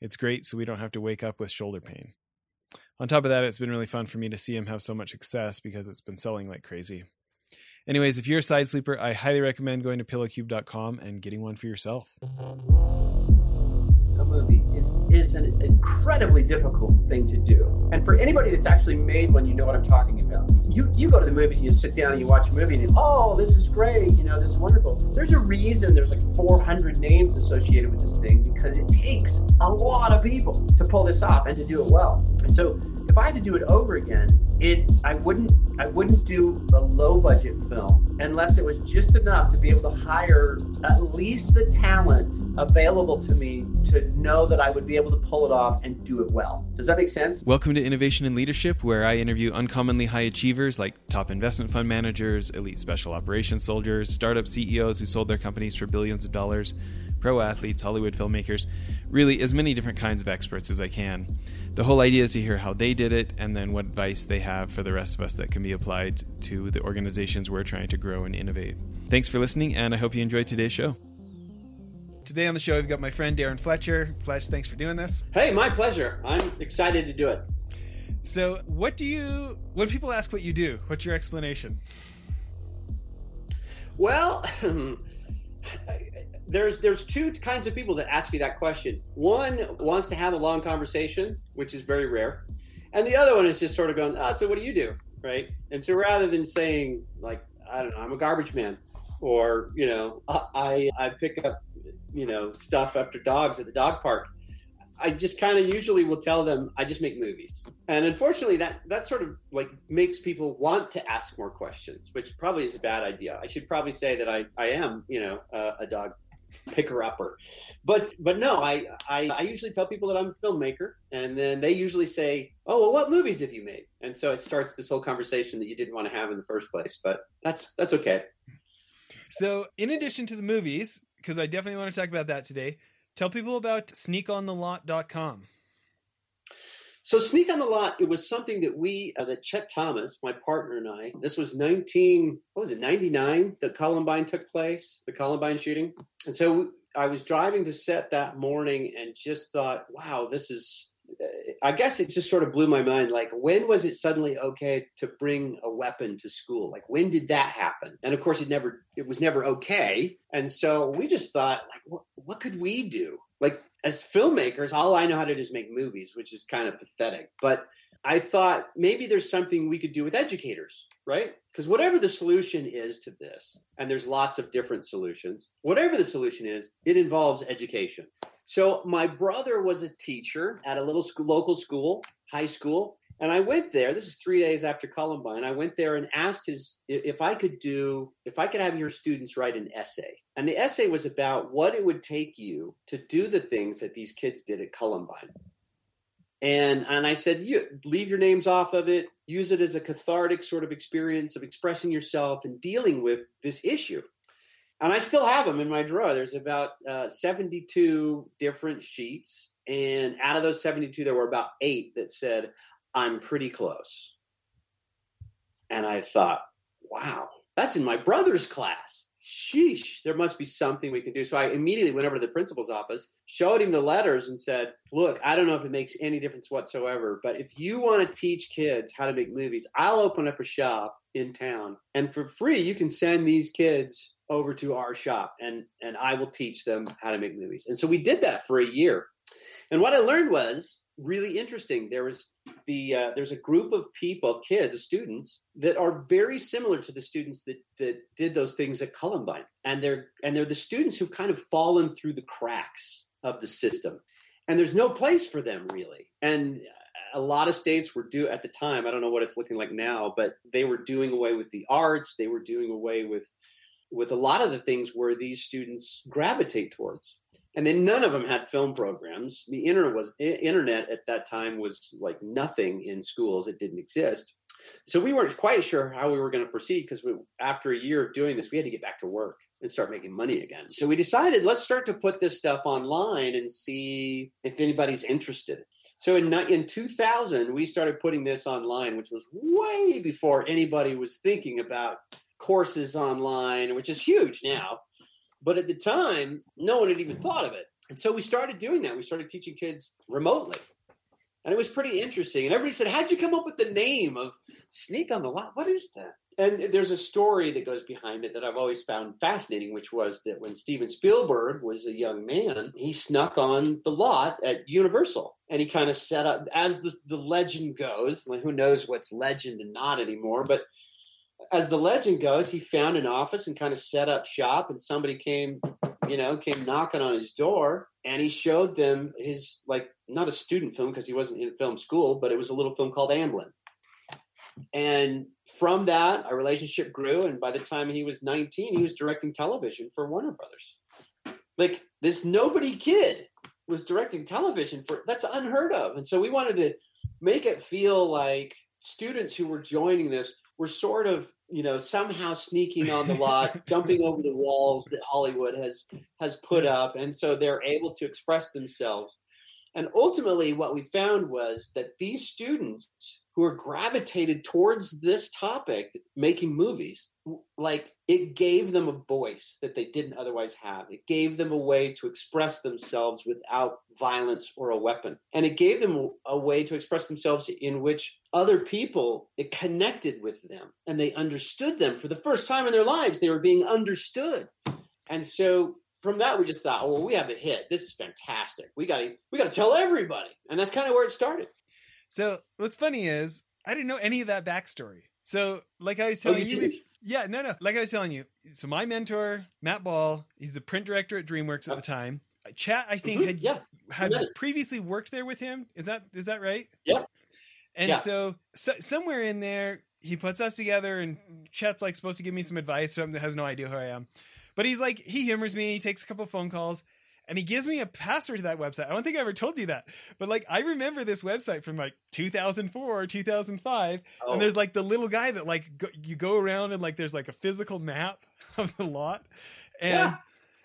it's great so we don't have to wake up with shoulder pain. On top of that, it's been really fun for me to see him have so much success because it's been selling like crazy. Anyways, if you're a side sleeper, I highly recommend going to pillowcube.com and getting one for yourself. A movie is, is an incredibly difficult thing to do. And for anybody that's actually made one, you know what I'm talking about. You, you go to the movie and you sit down and you watch a movie and you, oh, this is great, you know, this is wonderful. There's a reason there's like 400 names associated with this thing because it takes a lot of people to pull this off and to do it well. And so if I had to do it over again, it I wouldn't I wouldn't do a low budget film unless it was just enough to be able to hire at least the talent available to me to know that I would be able to pull it off and do it well. Does that make sense? Welcome to Innovation and Leadership, where I interview uncommonly high achievers like top investment fund managers, elite special operations soldiers, startup CEOs who sold their companies for billions of dollars, pro athletes, Hollywood filmmakers, really as many different kinds of experts as I can the whole idea is to hear how they did it and then what advice they have for the rest of us that can be applied to the organizations we're trying to grow and innovate. Thanks for listening, and I hope you enjoyed today's show. Today on the show, we've got my friend Darrin Fletcher. Fletch, thanks for doing this. Hey, my pleasure. I'm excited to do it. So, what do you, when people ask what you do, what's your explanation? Well, there's there's two kinds of people that ask me that question. One wants to have a long conversation, which is very rare, and the other one is just sort of going, "Ah, so what do you do?" Right? And so rather than saying like, "I don't know, I'm a garbage man," or you know, I I pick up you know stuff after dogs at the dog park. I just kind of usually will tell them I just make movies, and unfortunately, that that sort of like makes people want to ask more questions, which probably is a bad idea. I should probably say that I I am you know uh, a dog picker upper. But but no, I, I, I usually tell people that I'm a filmmaker, and then they usually say, "Oh, well, what movies have you made?" And so it starts this whole conversation that you didn't want to have in the first place. But that's that's okay. So, in addition to the movies, because I definitely want to talk about that today, tell people about sneakonthelot.com. So sneak on the lot, it was something that we, uh, that Chet Thomas, my partner and I, this was 19, what was it, 99 that Columbine took place, the Columbine shooting. And so I was driving to set that morning and just thought, wow, this is, uh, I guess it just sort of blew my mind. Like, when was it suddenly okay to bring a weapon to school? Like, when did that happen? And of course, it never, it was never okay. And so we just thought, like, what, what could we do? Like, as filmmakers, all I know how to do is make movies, which is kind of pathetic. But I thought maybe there's something we could do with educators, right? Because whatever the solution is to this, and there's lots of different solutions, whatever the solution is, it involves education. So my brother was a teacher at a little school, local school, high school, and I went there. This is three days after Columbine. I went there and asked his if I could do if I could have your students write an essay. And the essay was about what it would take you to do the things that these kids did at Columbine. And and I said, you leave your names off of it. Use it as a cathartic sort of experience of expressing yourself and dealing with this issue. And I still have them in my drawer. There's about uh, 72 different sheets. And out of those 72, there were about eight that said, I'm pretty close. And I thought, wow, that's in my brother's class. Sheesh, there must be something we can do. So I immediately went over to the principal's office, showed him the letters, and said, Look, I don't know if it makes any difference whatsoever, but if you want to teach kids how to make movies, I'll open up a shop in town. And for free, you can send these kids over to our shop and, and I will teach them how to make movies. And so we did that for a year. And what I learned was really interesting. There was the uh, there's a group of people, kids, students that are very similar to the students that that did those things at Columbine, and they're and they're the students who've kind of fallen through the cracks of the system, and there's no place for them really. And a lot of states were do at the time. I don't know what it's looking like now, but they were doing away with the arts. They were doing away with with a lot of the things where these students gravitate towards. And then none of them had film programs. The internet was internet at that time was like nothing in schools; it didn't exist. So we weren't quite sure how we were going to proceed because after a year of doing this, we had to get back to work and start making money again. So we decided let's start to put this stuff online and see if anybody's interested. So in in 2000, we started putting this online, which was way before anybody was thinking about courses online, which is huge now. But at the time, no one had even thought of it. And so we started doing that. We started teaching kids remotely. And it was pretty interesting. And everybody said, How'd you come up with the name of Sneak on the Lot? What is that? And there's a story that goes behind it that I've always found fascinating, which was that when Steven Spielberg was a young man, he snuck on the lot at Universal. And he kind of set up, as the, the legend goes, who knows what's legend and not anymore, but as the legend goes, he found an office and kind of set up shop, and somebody came, you know, came knocking on his door, and he showed them his like not a student film because he wasn't in film school, but it was a little film called Amblin. And from that, our relationship grew, and by the time he was 19, he was directing television for Warner Brothers. Like this nobody kid was directing television for that's unheard of, and so we wanted to make it feel like students who were joining this were sort of you know somehow sneaking on the lot jumping over the walls that hollywood has has put up and so they're able to express themselves. And ultimately what we found was that these students who are gravitated towards this topic making movies like it gave them a voice that they didn't otherwise have it gave them a way to express themselves without violence or a weapon and it gave them a way to express themselves in which other people it connected with them and they understood them for the first time in their lives they were being understood and so from that we just thought, oh, well, we have a hit. This is fantastic. We got to we got to tell everybody, and that's kind of where it started. So what's funny is I didn't know any of that backstory. So like I was telling oh, you, you yeah, no, no, like I was telling you. So my mentor Matt Ball, he's the print director at DreamWorks at the time. Chet, I think, mm-hmm. had yeah. had previously worked there with him. Is that is that right? Yeah. And yeah. So, so somewhere in there, he puts us together, and Chet's like supposed to give me some advice. So has no idea who I am. But he's like, he humors me. He takes a couple phone calls and he gives me a password to that website. I don't think I ever told you that, but like I remember this website from like 2004 or 2005, oh. and there's like the little guy that like go, you go around and like there's like a physical map of the lot, and yeah.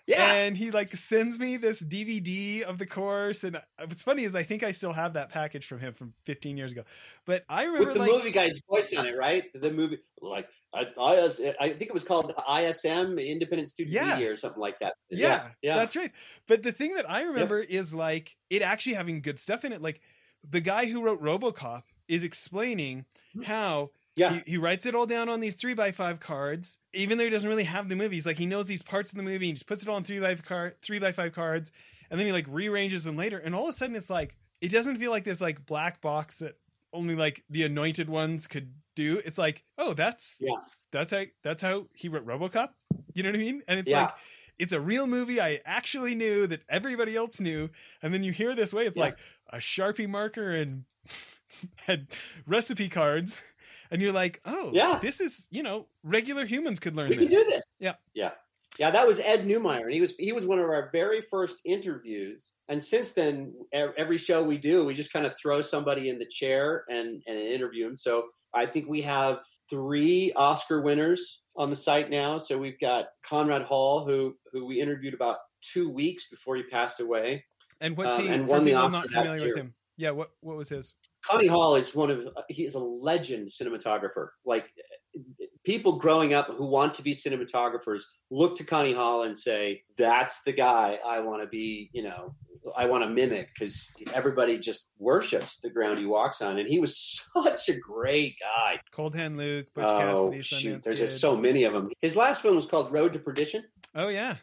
Yeah. And he like sends me this DVD of the course, and uh, what's funny is I think I still have that package from him from 15 years ago. But I remember with the like, movie guy's voice on it, right? The movie, like I, I, think it was called ISM Independent Student yeah. Media or something like that. Yeah, yeah, yeah, that's right. But the thing that I remember is like it actually having good stuff in it. Like the guy who wrote RoboCop is explaining hmm. how yeah. He, he, writes it all down on these three by five cards, even though he doesn't really have the movies. Like he knows these parts of the movie, he just puts it all on three by card, three by five cards, and then he like rearranges them later. And all of a sudden, it's like it doesn't feel like this like black box that only like the anointed ones could do. It's like, oh, that's yeah, that's how that's how he wrote RoboCop. You know what I mean? And it's yeah. like it's a real movie I actually knew that everybody else knew, and then you hear this way, it's yeah. like a sharpie marker and had recipe cards and you're like, oh, yeah, this is you know regular humans could learn. We this. can do this. Yeah, yeah, yeah. That was Ed Neumeier, and he was he was one of our very first interviews. And since then, every show we do, we just kind of throw somebody in the chair and and interview them. So I think we have three Oscar winners on the site now. So we've got Conrad Hall, who who we interviewed about two weeks before he passed away. And what's um, he? and won the Oscar not familiar with him. Yeah, what what was his? Connie Hall is one of he's a legend cinematographer. Like people growing up who want to be cinematographers look to Connie Hall and say, "That's the guy I want to be." You know, I want to mimic because everybody just worships the ground he walks on, and he was such a great guy. Cool Hand Luke, Butch oh, Cassidy, shoot, there's Kid. just so many of them. His last film was called Road to Perdition. Oh yeah,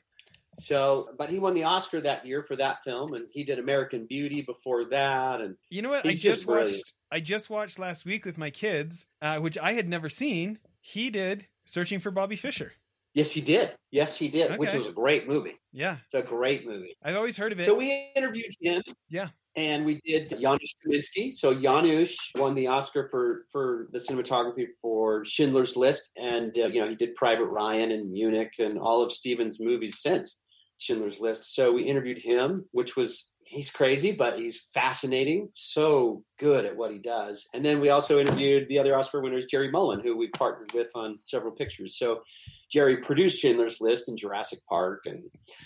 so, but he won the Oscar that year for that film, and he did American Beauty before that. And you know what? I just, just watched. I just watched last week with my kids, uh, which I had never seen. He did Searching for Bobby Fischer. Yes, he did. Yes, he did, okay. which was a great movie. Yeah, it's a great movie. I've always heard of it. So we interviewed him. Yeah. And we did Janusz Kaminski. So Janusz won the Oscar for for the cinematography for Schindler's List, and uh, you know he did Private Ryan and Munich and all of Steven's movies since. Schindler's List. So we interviewed him, which was he's crazy, but he's fascinating, so good at what he does. And then we also interviewed the other Oscar winners, Jerry Molen, who we partnered with on several pictures. So Jerry produced Schindler's List and Jurassic Park, and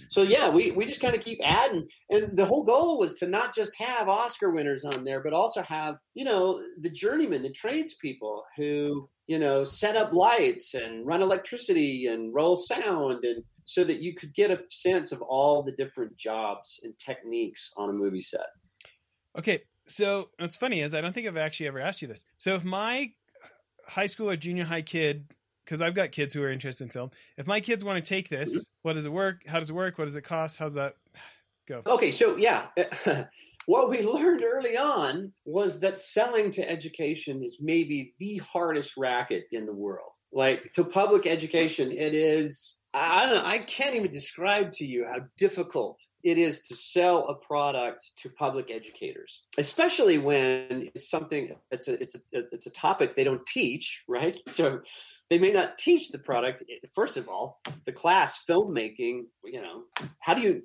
so yeah, we we just kind of keep adding. And the whole goal was to not just have Oscar winners on there, but also have you know the journeymen, the tradespeople who you know set up lights and run electricity and roll sound and so that you could get a sense of all the different jobs and techniques on a movie set. Okay, so what's funny is I don't think I've actually ever asked you this. So if my high school or junior high kid, because I've got kids who are interested in film, if my kids want to take this, mm-hmm. what does it work? How does it work? What does it cost? How's that go? Okay, so yeah. what we learned early on was that selling to education is maybe the hardest racket in the world. Like to public education, it is I don't know, I can't even describe to you how difficult it is to sell a product to public educators, especially when it's something it's a it's a it's a topic they don't teach, right? So they may not teach the product. First of all, the class filmmaking, you know, how do you?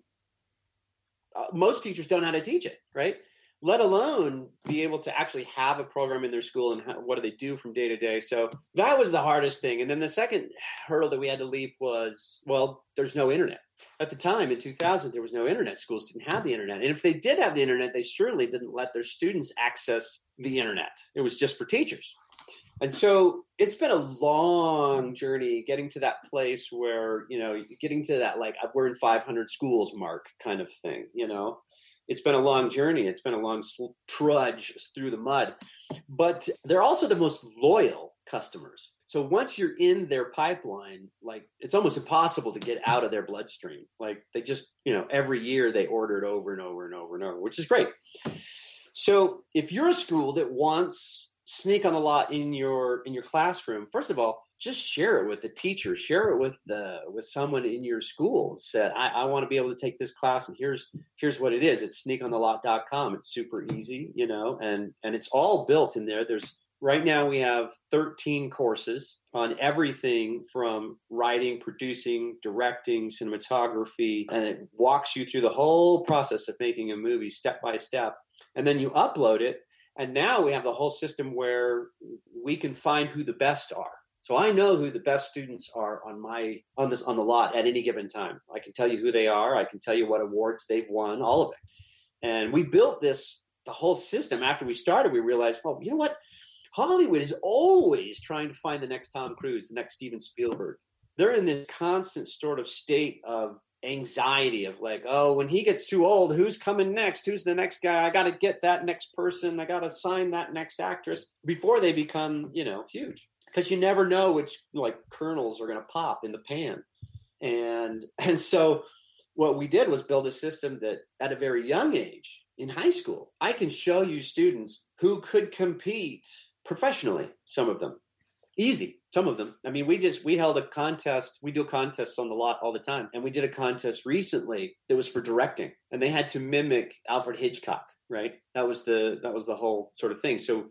Uh, most teachers don't know how to teach it, right? let alone be able to actually have a program in their school and how, what do they do from day to day. So that was the hardest thing. And then the second hurdle that we had to leap was, well, there's no internet. At the time in 2000, there was no internet. Schools didn't have the internet. And if they did have the internet, they certainly didn't let their students access the internet. It was just for teachers. And so it's been a long journey getting to that place where, you know, getting to that like we're in 500 schools mark kind of thing, you know it's been a long journey. It's been a long trudge through the mud, but they're also the most loyal customers. So once you're in their pipeline, like it's almost impossible to get out of their bloodstream. Like they just, you know, every year they order it over and over and over and over, which is great. So if you're a school that wants sneak on the lot in your in your classroom, first of all, just share it with the teacher, share it with the with someone in your school. Said, I, I want to be able to take this class, and here's here's what it is. It's sneakonthelot.com. It's super easy, you know, and and it's all built in there. There's right now we have 13 courses on everything from writing, producing, directing, cinematography, and it walks you through the whole process of making a movie step by step. And then you upload it. And now we have the whole system where we can find who the best are so I know who the best students are on my on this on the lot at any given time. I can tell you who they are. I can tell you what awards they've won, all of it. And we built this the whole system after we started. We realized, well, you know what? Hollywood is always trying to find the next Tom Cruise, the next Steven Spielberg. They're in this constant sort of state of anxiety of like, oh, when he gets too old, who's coming next? Who's the next guy? I got to get that next person. I got to sign that next actress before they become, you know, huge because you never know which like kernels are going to pop in the pan and and so what we did was build a system that at a very young age in high school i can show you students who could compete professionally some of them easy some of them i mean we just we held a contest we do contests on the lot all the time and we did a contest recently that was for directing and they had to mimic alfred hitchcock right that was the that was the whole sort of thing so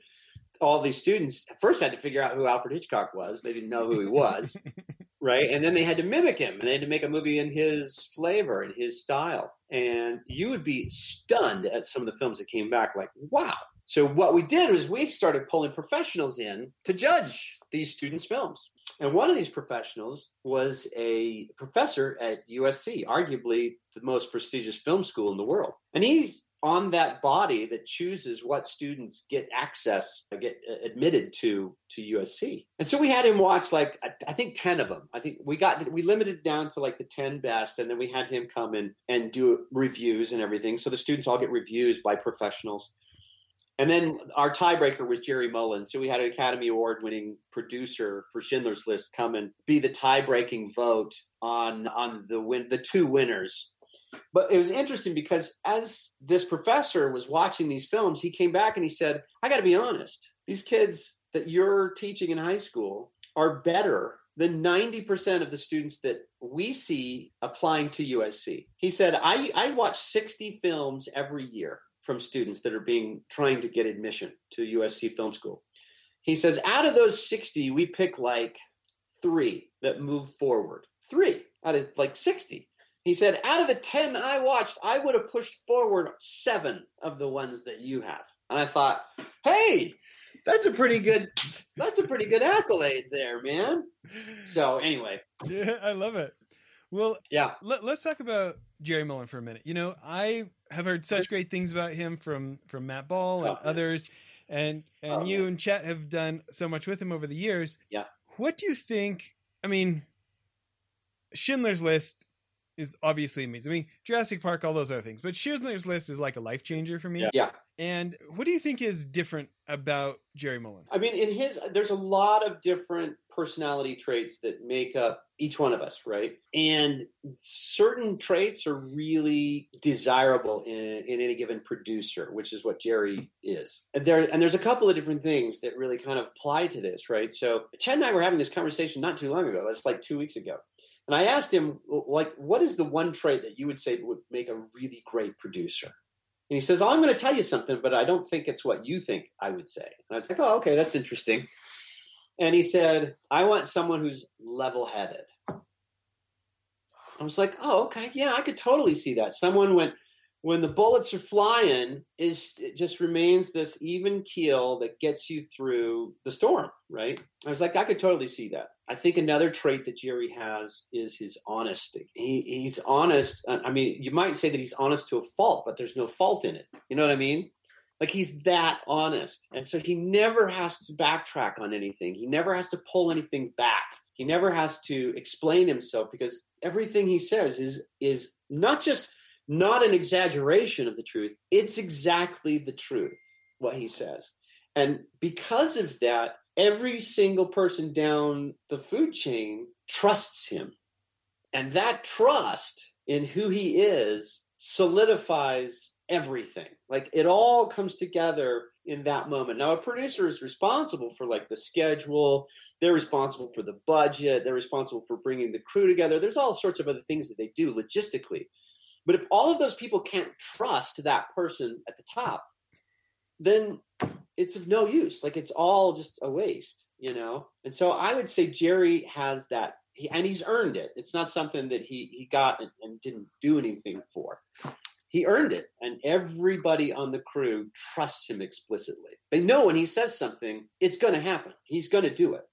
all these students first had to figure out who Alfred Hitchcock was. They didn't know who he was, right? And then they had to mimic him, and they had to make a movie in his flavor and his style. And you would be stunned at some of the films that came back, like, wow. So what we did was we started pulling professionals in to judge these students' films. And one of these professionals was a professor at USC, arguably the most prestigious film school in the world. And he's on that body that chooses what students get access get uh, admitted to to USC. And so we had him watch like I think 10 of them. I think we got we limited down to like the 10 best and then we had him come in and do reviews and everything. So the students all get reviews by professionals. And then our tiebreaker was Jerry Molen. So we had an Academy Award winning producer for Schindler's List come and be the tie breaking vote on on the win the two winners but it was interesting because as this professor was watching these films, he came back and he said, I got to be honest, these kids that you're teaching in high school are better than 90% of the students that we see applying to USC. He said, I, I watch 60 films every year from students that are being trying to get admission to USC Film School. He says, out of those 60, we pick like three that move forward. Three out of like 60. He said, out of the 10 I watched, I would have pushed forward seven of the ones that you have. And I thought, hey, that's a pretty good that's a pretty good accolade there, man. So anyway. Yeah, I love it. Well, yeah. Let, us talk about Jerry Molen for a minute. You know, I have heard such great things about him from from Matt Ball and oh, others, and and oh, you and Chet have done so much with him over the years. Yeah. What do you think? I mean, Schindler's List is obviously amazing. I mean, Jurassic Park, all those other things, but Schindler's List is like a life changer for me. Yeah. And what do you think is different about Jerry Molen? I mean, in his, there's a lot of different personality traits that make up each one of us, right? And certain traits are really desirable in, in any given producer, which is what Jerry is. And there, and there's a couple of different things that really kind of apply to this, right? So Chet and I were having this conversation not too long ago. That's like two weeks ago. And I asked him, like, what is the one trait that you would say would make a really great producer? And he says, Oh, I'm going to tell you something, but I don't think it's what you think I would say. And I was like, Oh, okay, that's interesting. And he said, I want someone who's level headed. I was like, Oh, okay, yeah, I could totally see that. Someone when when the bullets are flying is it just remains this even keel that gets you through the storm, right? I was like, I could totally see that. I think another trait that Jerry has is his honesty. He, he's honest. Uh, I mean, you might say that he's honest to a fault, but there's no fault in it. You know what I mean? Like he's that honest. And so he never has to backtrack on anything. He never has to pull anything back. He never has to explain himself because everything he says is is not just not an exaggeration of the truth. It's exactly the truth what he says. And because of that, every single person down the food chain trusts him. And that trust in who he is solidifies everything. Like it all comes together in that moment. Now, a producer is responsible for like the schedule, they're responsible for the budget, they're responsible for bringing the crew together. There's all sorts of other things that they do logistically. But if all of those people can't trust that person at the top, then it's of no use. Like it's all just a waste, you know? And so I would say Jerry has that, he, and he's earned it. It's not something that he, he got and, and didn't do anything for. He earned it, and everybody on the crew trusts him explicitly. They know when he says something, it's going to happen. He's going to do it.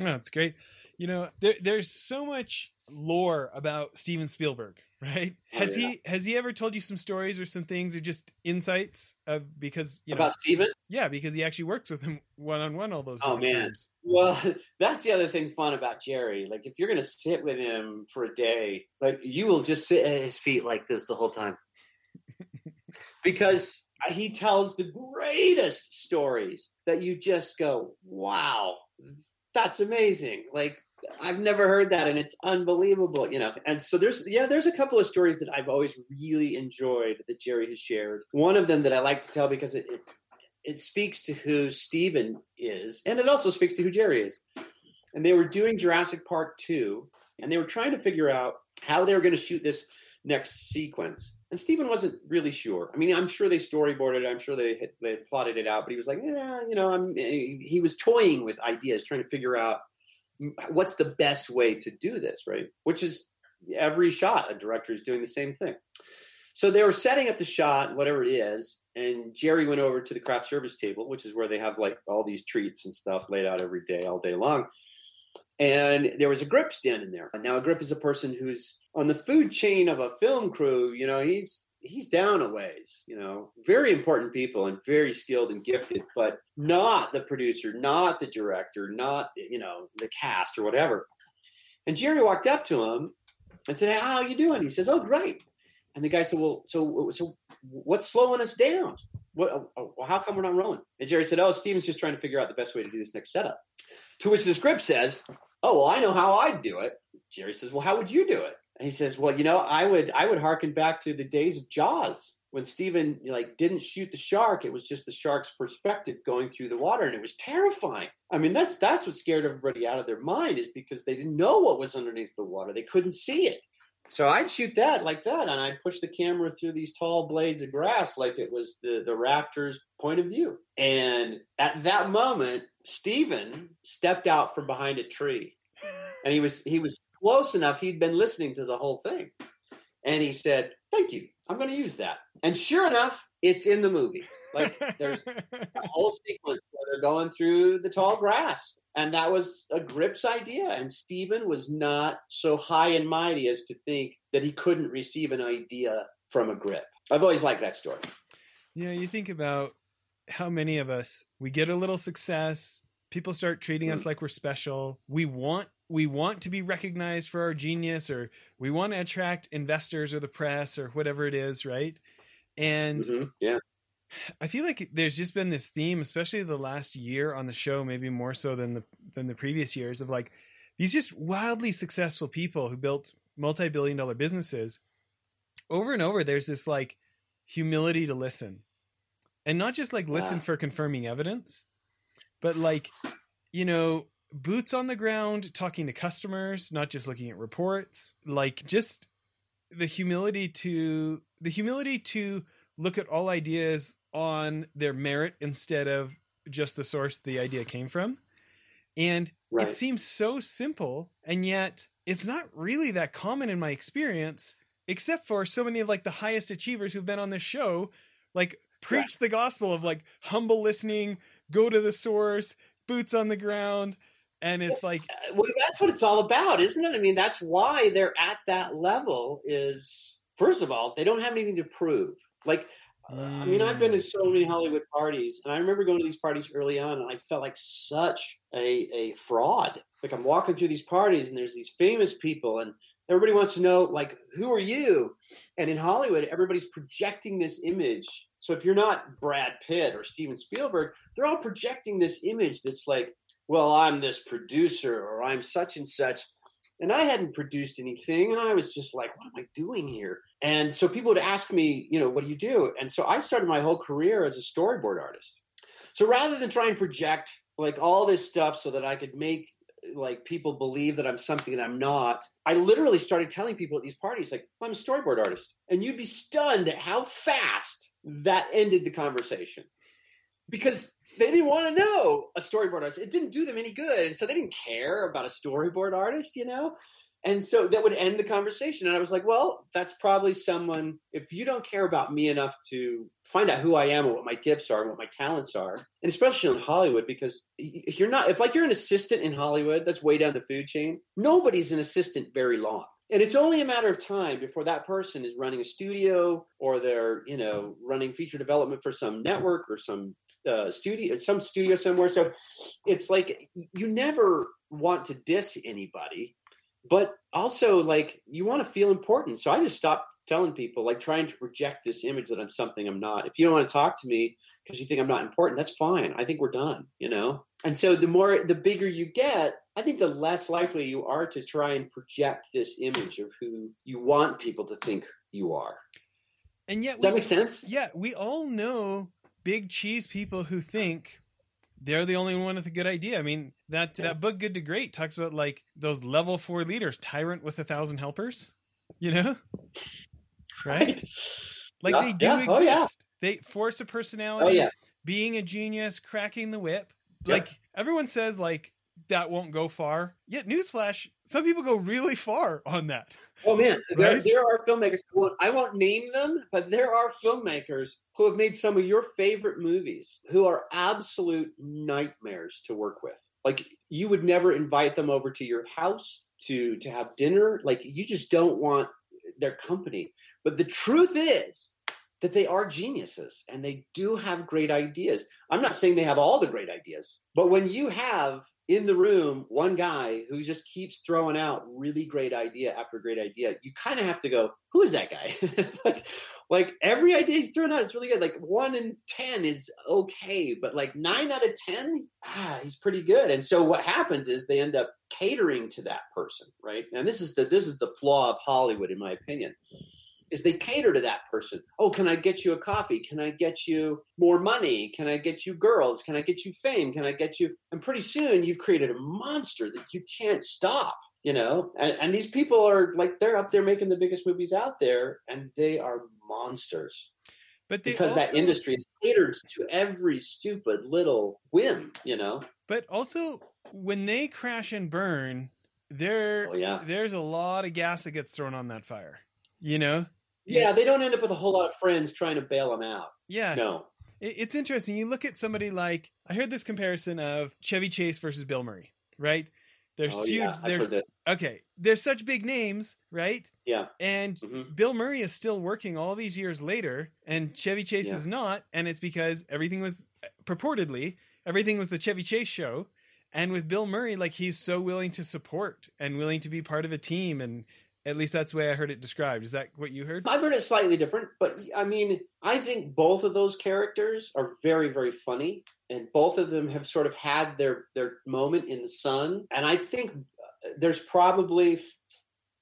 Oh, that's great. You know, there, there's so much lore about Steven Spielberg right? Oh, has yeah. he has he ever told you some stories or some things or just insights of because you know about Steven? Yeah, because he actually works with him one on one all those. Oh man, well that's the other thing fun about Jerry. Like if you're gonna sit with him for a day, like you will just sit at his feet like this the whole time, because he tells the greatest stories that you just go, wow, that's amazing. Like I've never heard that, and it's unbelievable, you know. And so there's yeah, there's a couple of stories that I've always really enjoyed that Jerry has shared. One of them that I like to tell because it it, it speaks to who Steven is, and it also speaks to who Jerry is. And they were doing Jurassic Park two, and they were trying to figure out how they were going to shoot this next sequence. And Steven wasn't really sure. I mean, I'm sure they storyboarded. I'm sure they they plotted it out, but he was like, yeah, you know, I'm. Eh, he was toying with ideas, trying to figure out what's the best way to do this, right? Which is every shot, a director is doing the same thing. So they were setting up the shot, whatever it is, and Jerry went over to the craft service table, which is where they have like all these treats and stuff laid out every day, all day long. And there was a grip standing there. Now, a grip is a person who's on the food chain of a film crew. You know, he's he's down a ways, you know, very important people and very skilled and gifted, but not the producer, not the director, not, you know, the cast or whatever. And Jerry walked up to him and said, hey, how you doing? He says, oh, great. And the guy said, well, so, so what's slowing us down? What, uh, uh, how come we're not rolling? And Jerry said, oh, Steven's just trying to figure out the best way to do this next setup. To which the script says, oh, well, I know how I'd do it. Jerry says, well, how would you do it? And he says, "Well, you know, I would I would harken back to the days of Jaws when Steven like didn't shoot the shark. It was just the shark's perspective going through the water, and it was terrifying. I mean, that's that's what scared everybody out of their mind is because they didn't know what was underneath the water. They couldn't see it. So I'd shoot that like that, and I'd push the camera through these tall blades of grass like it was the the raptor's point of view. And at that moment, Steven stepped out from behind a tree, and he was he was close enough. He'd been listening to the whole thing. And he said, Thank you. I'm going to use that. And sure enough, it's in the movie. Like there's a whole sequence where they're going through the tall grass. And that was a Grip's idea. And Steven was not so high and mighty as to think that he couldn't receive an idea from a Grip. I've always liked that story. You know, you think about how many of us we get a little success, people start treating us like we're special. We want we want to be recognized for our genius or we want to attract investors or the press or whatever it is, right? And mm-hmm. yeah. I feel like there's just been this theme, especially the last year on the show, maybe more so than the than the previous years, of like these just wildly successful people who built multi-billion dollar businesses. Over and over, there's this like humility to listen, and not just like listen for confirming evidence, but like you know boots on the ground talking to customers not just looking at reports. Like just the humility to the humility to look at all ideas on their merit instead of just the source the idea came from and right. it seems so simple and yet it's not really that common in my experience except for so many of like the highest achievers who've been on this show like preach yeah. the gospel of like humble listening go to the source boots on the ground and it's like uh, well that's what it's all about isn't it i mean that's why they're at that level is first of all they don't have anything to prove like mm. i mean i've been to so many hollywood parties and i remember going to these parties early on and i felt like such a, a fraud like i'm walking through these parties and there's these famous people and everybody wants to know like who are you and in hollywood everybody's projecting this image so if you're not brad pitt or steven spielberg they're all projecting this image that's like well, I'm this producer or I'm such and such. And I hadn't produced anything. And I was just like, what am I doing here? And so people would ask me, you know, what do you do? And so I started my whole career as a storyboard artist. So rather than try and project like all this stuff so that I could make like people believe that I'm something that I'm not, I literally started telling people at these parties, like, well, I'm a storyboard artist. And you'd be stunned at how fast that ended the conversation. Because they didn't want to know a storyboard artist. It didn't do them any good. And so they didn't care about a storyboard artist, you know? And so that would end the conversation. And I was like, well, that's probably someone, if you don't care about me enough to find out who I am and what my gifts are and what my talents are, and especially in Hollywood, because you're not, if like you're an assistant in Hollywood, that's way down the food chain, nobody's an assistant very long. And it's only a matter of time before that person is running a studio or they're, you know, running feature development for some network or some uh, studio, some studio somewhere. So it's like you never want to diss anybody, but also like you want to feel important. So I just stopped telling people, like trying to project this image that I'm something I'm not. If you don't want to talk to me because you think I'm not important, that's fine. I think we're done, you know? And so the more, the bigger you get, I think the less likely you are to try and project this image of who you want people to think you are. And yet, does we, that make sense? Yeah, we all know big cheese people who think they're the only one with a good idea. I mean, that yeah. that book, Good to Great, talks about like those level four leaders, tyrant with a thousand helpers. You know, right? Like they do yeah. exist. Oh, yeah. They force a personality. Oh. Being a genius, cracking the whip. Like everyone says, like that won't go far. Yet, newsflash: some people go really far on that. Oh man, there, right? there are filmmakers. Well, I won't name them, but there are filmmakers who have made some of your favorite movies who are absolute nightmares to work with. Like you would never invite them over to your house to to have dinner. Like you just don't want their company. But the truth is, that they are geniuses and they do have great ideas. I'm not saying they have all the great ideas, but when you have in the room one guy who just keeps throwing out really great idea after great idea, you kind of have to go, who is that guy? like, like every idea he's throwing out is really good. Like one in 10 is okay, but like nine out of 10, ah, he's pretty good. And so what happens is they end up catering to that person, right? And this is the, this is the flaw of Hollywood, in my opinion is they cater to that person. Oh, can I get you a coffee? Can I get you more money? Can I get you girls? Can I get you fame? Can I get you? And pretty soon you've created a monster that you can't stop, you know? And, and these people are like, they're up there making the biggest movies out there and they are monsters. But because also, that industry is catered to every stupid little whim, you know? But also, when they crash and burn, there, oh, yeah. there's a lot of gas that gets thrown on that fire You know? Yeah, they don't end up with a whole lot of friends trying to bail them out. Yeah. No. It's interesting. You look at somebody like I heard this comparison of Chevy Chase versus Bill Murray, right? They're oh, huge. yeah, they're heard this. okay. They're such big names, right? Yeah. And Mhm. Bill Murray is still working all these years later, and Chevy Chase Yeah. is not, and it's because everything was purportedly everything was the Chevy Chase show, and with Bill Murray, like he's so willing to support and willing to be part of a team, and at least that's the way I heard it described. Is that what you heard? I've heard it slightly different, but I mean, I think both of those characters are very, very funny, and both of them have sort of had their their moment in the sun. And I think uh, there's probably f-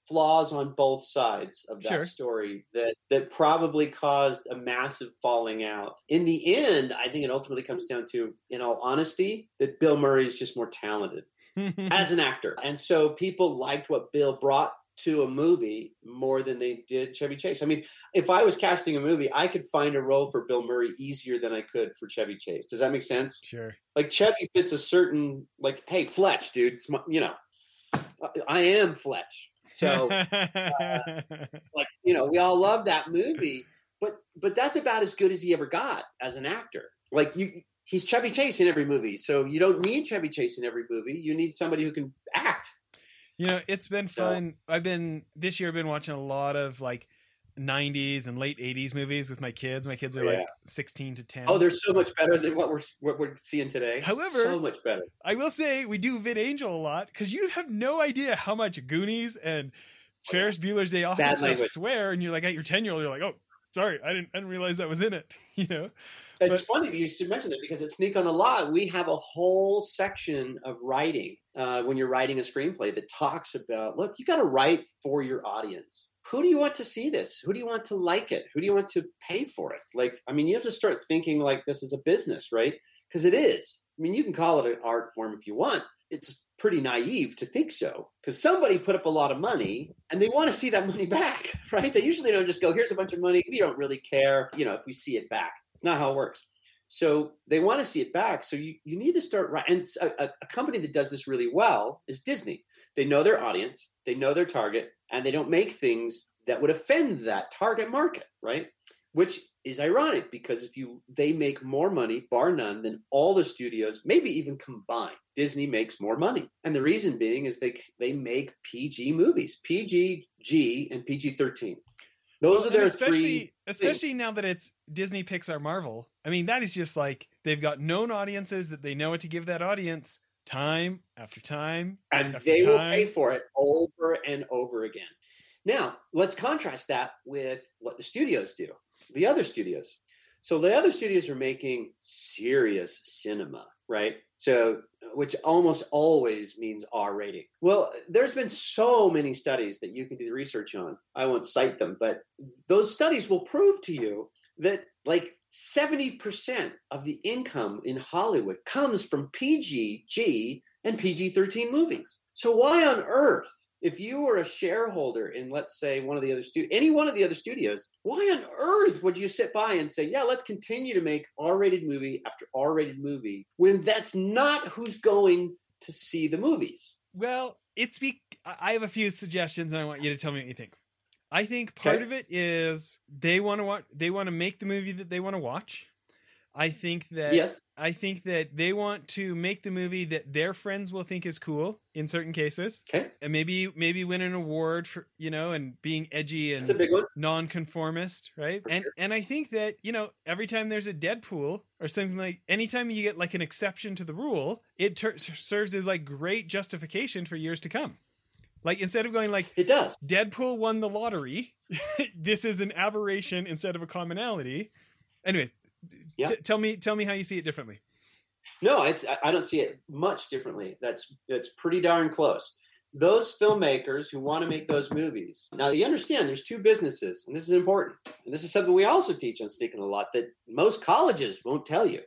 flaws on both sides of that Sure. story that that probably caused a massive falling out. In the end, I think it ultimately comes down to, in all honesty, that Bill Murray is just more talented as an actor. And so people liked what Bill brought to a movie more than they did Chevy Chase. I mean, if I was casting a movie, I could find a role for Bill Murray easier than I could for Chevy Chase. Does that make sense? sure. Like Chevy fits a certain like, hey, Fletch, dude, it's my, you know, I- am Fletch. So uh, like, you know, we all love that movie, but but that's about as good as he ever got as an actor. Like you he's Chevy Chase in every movie. So you don't need Chevy Chase in every movie. You need somebody who can act. You know, it's been So- fun. I've been this year. I've been watching a lot of like '90s and late '80s movies with my kids. My kids are Yeah. like 16 to 10. Oh, they're so much better than what we're what we're seeing today. However- so much better. I will say we do VidAngel a lot because you have no idea how much Goonies and oh, Ferris Bueller's Day Off stuff swear, and you're like at your 10 year old, you're like, oh, sorry, I didn't, I didn't realize that was in it. You know, It's But- funny you should mention that because at Sneak on the Lot, we have a whole section of writing uh, when you're writing a screenplay that talks about look, you got to write for your audience. Who do you want to see this? Who do you want to like it? Who do you want to pay for it? Like, I mean, you have to start thinking like this is a business, right? Because it is. I mean, you can call it an art form if you want. It's pretty naive to think so because somebody put up a lot of money and they want to see that money back, right? They usually don't just go, here's a bunch of money. We don't really care, you know, if we see it back. It's not how it works. So they want to see it back. So you, you need to start right. And a, a- a company that does this really well is Disney. They know their audience, they know their target, and they don't make things that would offend that target market, right? Which is ironic because if you they make more money, bar none, than all the studios, maybe even combined. Disney makes more money, and the reason being is they they make PG movies, PG, G, and PG thirteen. Those Well, are their especially, three. especially now that it's Disney, Pixar, Marvel. I mean, that is just like they've got known audiences that they know what to give that audience time after time. and after they will pay for it over and over again. Now, let's contrast that with what the studios do, the other studios. So the other studios are making serious cinema, right? So, which almost always means R rating. Well, there's been so many studies that you can do the research on. I won't cite them, but those studies will prove to you that like 70% of the income in Hollywood comes from PG, G, and PG 13 movies. So, why on earth, if you were a shareholder in, let's say, one of the other stu- any one of the other studios, why on earth would you sit by and say, yeah, let's continue to make R rated movie after R rated movie when that's not who's going to see the movies? Well, it's be. I I have a few suggestions, and I want you to tell me what you think. I think part Okay. of it is they want to watch. They want to make the movie that they want to watch. I think that Yes. I think that they want to make the movie that their friends will think is cool in certain cases, Okay. and maybe maybe win an award for you know, and being edgy and That's a big one. nonconformist, right? For and sure. and I think that you know every time there's a Deadpool or something like, anytime you get like an exception to the rule, it ter- serves as like great justification for years to come. Like instead of going like It does. Deadpool won the lottery, this is an aberration instead of a commonality. Anyways, Yeah. t- tell me tell me how you see it differently. No, it's I- don't see it much differently. That's that's pretty darn close. Those filmmakers who want to make those movies. Now you understand there's two businesses, and this is important. And this is something we also teach on Sneaking a lot that most colleges won't tell you.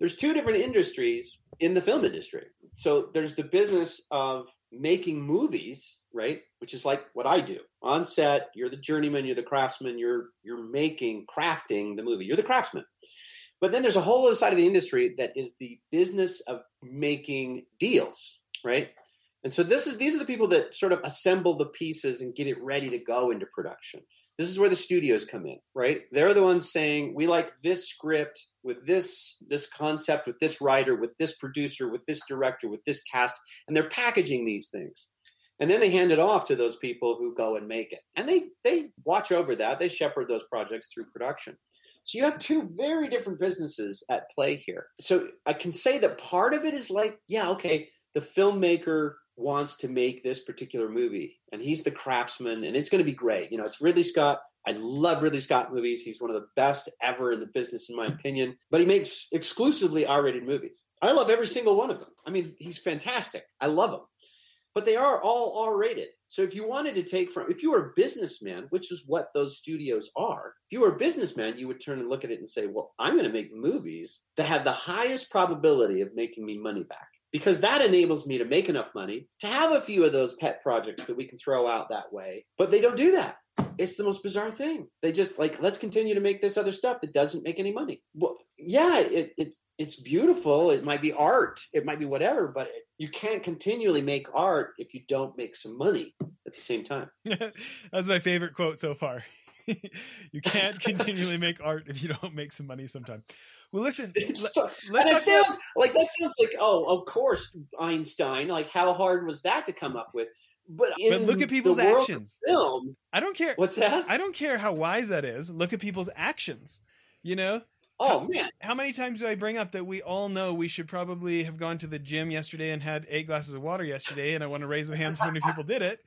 There's two different industries in the film industry. So there's the business of making movies, right? Which is like what I do. On set, you're the journeyman, you're the craftsman, you're you're making, crafting the movie. You're the craftsman. But then there's a whole other side of the industry that is the business of making deals, right? And so this is these are the people that sort of assemble the pieces and get it ready to go into production. This is where the studios come in, right? They're the ones saying, we like this script with this this concept, with this writer, with this producer, with this director, with this cast, and they're packaging these things. And then they hand it off to those people who go and make it. And they they watch over that. They shepherd those projects through production. So you have two very different businesses at play here. So I can say that part of it is like, yeah, okay, the filmmaker wants to make this particular movie and he's the craftsman and it's going to be great. You know, it's Ridley Scott. I love Ridley Scott movies. He's one of the best ever in the business, in my opinion. But he makes exclusively R rated movies. I love every single one of them. I mean, he's fantastic. I love him. But they are all R rated. So if you wanted to take from, if you were a businessman, which is what those studios are, if you were a businessman, you would turn and look at it and say, well, I'm going to make movies that have the highest probability of making me money back because that enables me to make enough money to have a few of those pet projects that we can throw out that way. But they don't do that. It's the most bizarre thing. They just like let's continue to make this other stuff that doesn't make any money. Well, yeah, it, it's it's beautiful. It might be art. It might be whatever, but it, you can't continually make art if you don't make some money at the same time. That's my favorite quote so far. you can't continually make art if you don't make some money sometime. Well, listen. So, and it sounds about- like that sounds like oh, of course, Einstein. Like, how hard was that to come up with? But, but look at people's actions. Film, I don't care. What's that? I don't care how wise that is. Look at people's actions. You know. Oh how, man! How many times do I bring up that we all know we should probably have gone to the gym yesterday and had eight glasses of water yesterday, and I want to raise the hands how many people did it.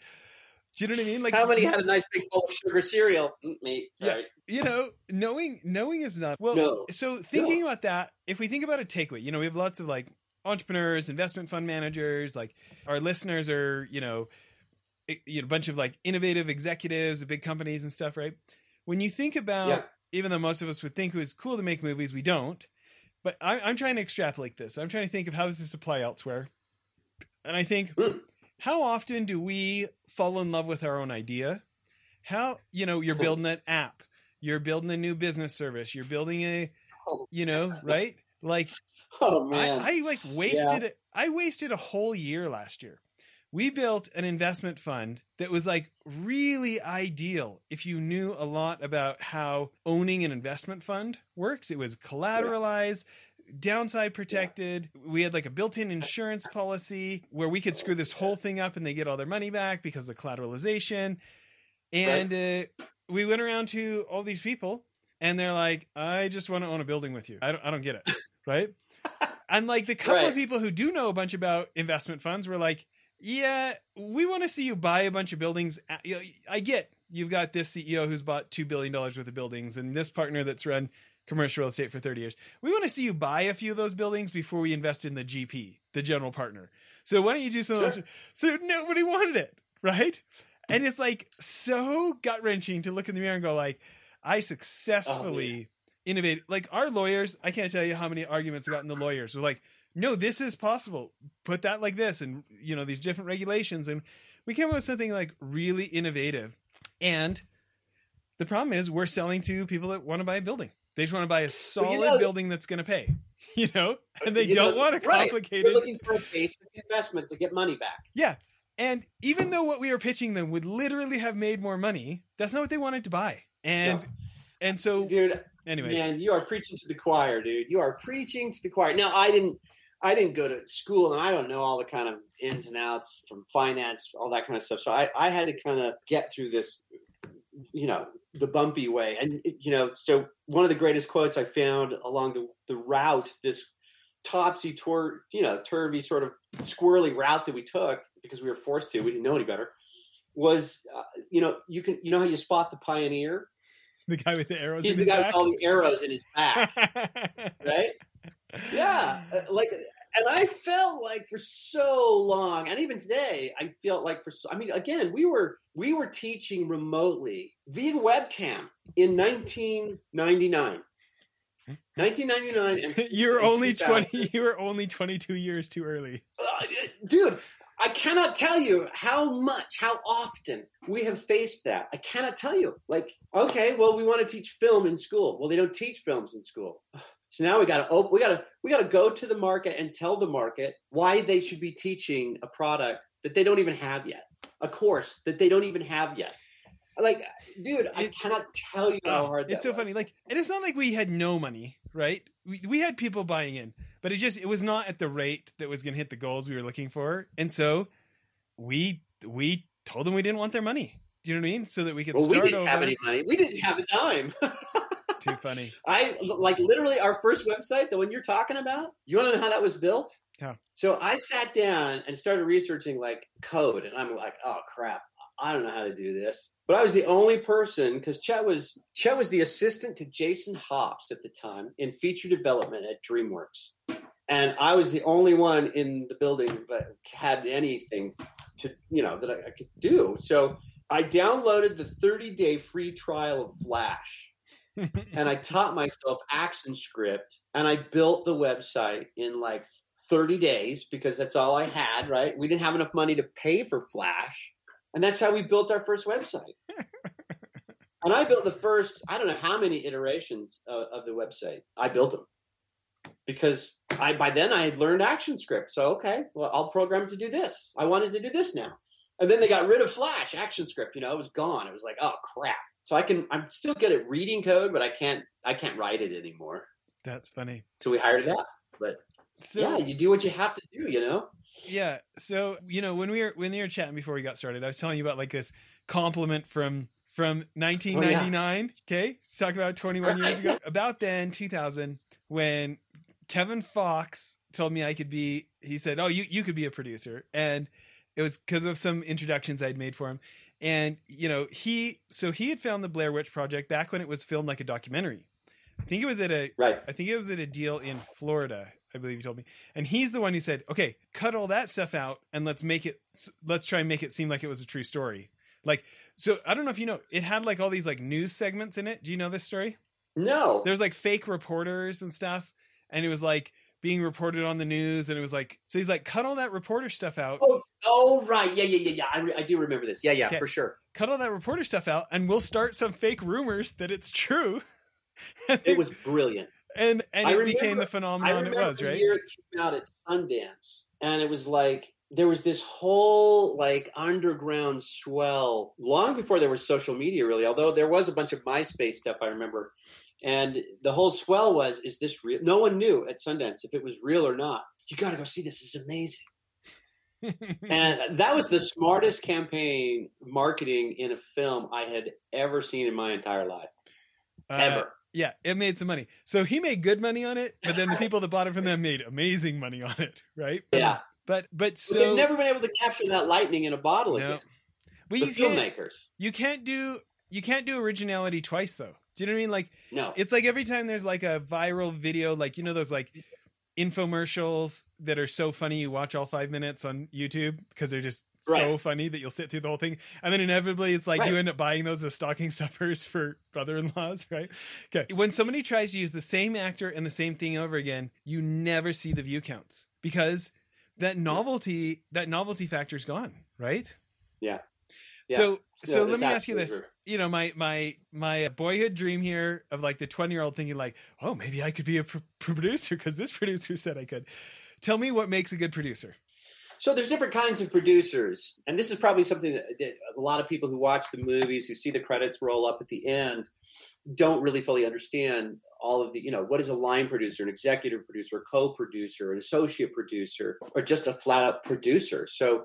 Do you know what I mean? Like how many had a nice big bowl of sugar cereal? Mm, me, sorry. Yeah, you know, knowing knowing is not well. No. So thinking no. about that, if we think about a takeaway, you know, we have lots of like entrepreneurs, investment fund managers, like our listeners are, you know, you know, a bunch of like innovative executives of big companies and stuff, right? When you think about, yeah. even though most of us would think it was cool to make movies, we don't. But I, I'm trying to extrapolate this. I'm trying to think of how does this apply elsewhere, and I think. Mm how often do we fall in love with our own idea? How, you know, you're building an app, you're building a new business service, you're building a, oh, you know, right? Like, oh man, I, I like wasted, yeah. I wasted a whole year last year. We built an investment fund that was like really ideal if you knew a lot about how owning an investment fund works. It was collateralized. Yeah downside protected. Yeah. We had like a built-in insurance policy where we could screw this whole thing up and they get all their money back because of collateralization. And right. uh, we went around to all these people and they're like, "I just want to own a building with you." I don't I don't get it. right? and like the couple right. of people who do know a bunch about investment funds were like, "Yeah, we want to see you buy a bunch of buildings." I get you've got this CEO who's bought 2 billion dollars worth of buildings and this partner that's run commercial real estate for 30 years. We want to see you buy a few of those buildings before we invest in the GP, the general partner. So why don't you do some sure. of those? So nobody wanted it, right? And it's like so gut wrenching to look in the mirror and go like, I successfully oh, innovated. Like our lawyers, I can't tell you how many arguments I got in the lawyers. We're like, no, this is possible. Put that like this, and you know these different regulations, and we came up with something like really innovative. And the problem is, we're selling to people that want to buy a building. They just want to buy a solid you know, building that's going to pay, you know, and they don't know, want to complicate right. They're looking for a basic investment to get money back. Yeah. And even though what we were pitching them would literally have made more money, that's not what they wanted to buy. And no. and so dude, anyways. Man, you are preaching to the choir, dude. You are preaching to the choir. Now, I didn't I didn't go to school and I don't know all the kind of ins and outs from finance, all that kind of stuff. So I, I had to kind of get through this you know the bumpy way. And you know so one of the greatest quotes i found along the, the route this topsy twir you know turvy sort of squirrely route that we took because we were forced to we didn't know any better was uh, you know you can you know how you spot the pioneer? The guy with the arrows he's the guy back? with all the arrows in his back. Right? Yeah uh, like and I felt like for so long, and even today, I felt like for so, I mean, again, we were we were teaching remotely via webcam in 1999. 1999 and, you're only 20 you were only 22 years too early. Uh, dude i cannot tell you how much how often we have faced that. I cannot tell you. Like okay well we want to teach film in school. Well they don't teach films in school so now we got to open, we got to we got to go to the market and tell the market why they should be teaching a product that they don't even have yet, a course that they don't even have yet. like, dude, I cannot tell you how Oh, hard that it's so was. funny. Like, and it's not like we had no money, right? We, we had people buying in, but it just it was not at the rate that was going to hit the goals we were looking for, and so we we told them we didn't want their money. Do you know what I mean? So that we could well, we didn't over. have any money. We didn't have a dime. Too funny. I like literally our first website, the one you're talking about. You want to know how that was built? Yeah. So I sat down and started researching like code, and I'm like, oh crap, I don't know how to do this. But I was the only person because Chet was Chet was the assistant to Jason Hoffs at the time in feature development at DreamWorks, and I was the only one in the building that had anything to you know that I, I could do. So I downloaded the 30 day free trial of Flash and I taught myself ActionScript and I built the website in like 30 days because that's all I had, right? We didn't have enough money to pay for Flash. And that's how we built our first website. and I built the first, I don't know how many iterations of, of the website. I built them because I by then I had learned ActionScript. So, okay, well, I'll program to do this. I wanted to do this now. And then they got rid of Flash, ActionScript, you know, it was gone. It was like, oh crap. So I can I'm still good at reading code, but I can't I can't write it anymore. That's funny. So we hired it out. But So yeah, you do what you have to do, you know? Yeah. So you know when we were when we were chatting before we got started, I was telling you about like this compliment from from 1999. Okay, let's talk about 21 years ago. About then, 2000, when Kevin Foxe told me I could be. He said, "Oh, you you could be a producer," and it was because of some introductions I'd made for him. And you know he so he had found the Blair Witch Project back when it was filmed like a documentary. I think it was at a Right. I think it was at a deal in Florida. I believe he told me, and he's the one who said, "Okay, cut all that stuff out and let's make it. Let's try and make it seem like it was a true story." Like, so I don't know if you know, it had like all these like news segments in it. Do you know this story? No. There's like fake reporters and stuff, and it was like being reported on the news, and it was like, so he's like, cut all that reporter stuff out, Oh, oh, right. Yeah, yeah, yeah, yeah. I, re- I do remember this. Yeah, yeah, Okay. for sure. cut all that reporter stuff out, and we'll start some fake rumors that it's true. It was brilliant. and and I it remember- became the phenomenon it was, right? year it came out at Sundance, and it was like there was this whole like underground swell long before there was social media, really. Although there was a bunch of MySpace stuff, I remember, and the whole swell was, "Is this real?" No one knew at Sundance if it was real or not. You got to go see this. Is amazing. and that was the smartest campaign marketing in a film I had ever seen in my entire life. Uh, Ever. Yeah, it made some money. So he made good money on it, but then the people that bought it from them made amazing money on it, right? Yeah. But but But so they've never been able to capture that lightning in a bottle No. again. well, the you can't filmmakers. you can't do you can't do originality twice though. Do you know what I mean? Like No. it's like every time there's like a viral video, like you know those like infomercials that are so funny you watch all five minutes on YouTube because they're just so funny that you'll sit through the whole thing, and then inevitably it's like you end up buying those as stocking stuffers for brother-in-laws, right? Okay, when somebody tries to use the same actor and the same thing over again, you never see the view counts because that novelty that novelty factor is gone, right? Yeah. Yeah. So So so let me ask you this. true. You know, my my my boyhood dream here of like the 20 year old thinking like, oh, maybe I could be a pr- producer because this producer said I could. Tell me what makes a good producer. So there's different kinds of producers, and this is probably something that, that a lot of people who watch the movies, who see the credits roll up at the end, don't really fully understand all of the, you know, what is a line producer, an executive producer, a co-producer, an associate producer, or just a flat out producer. So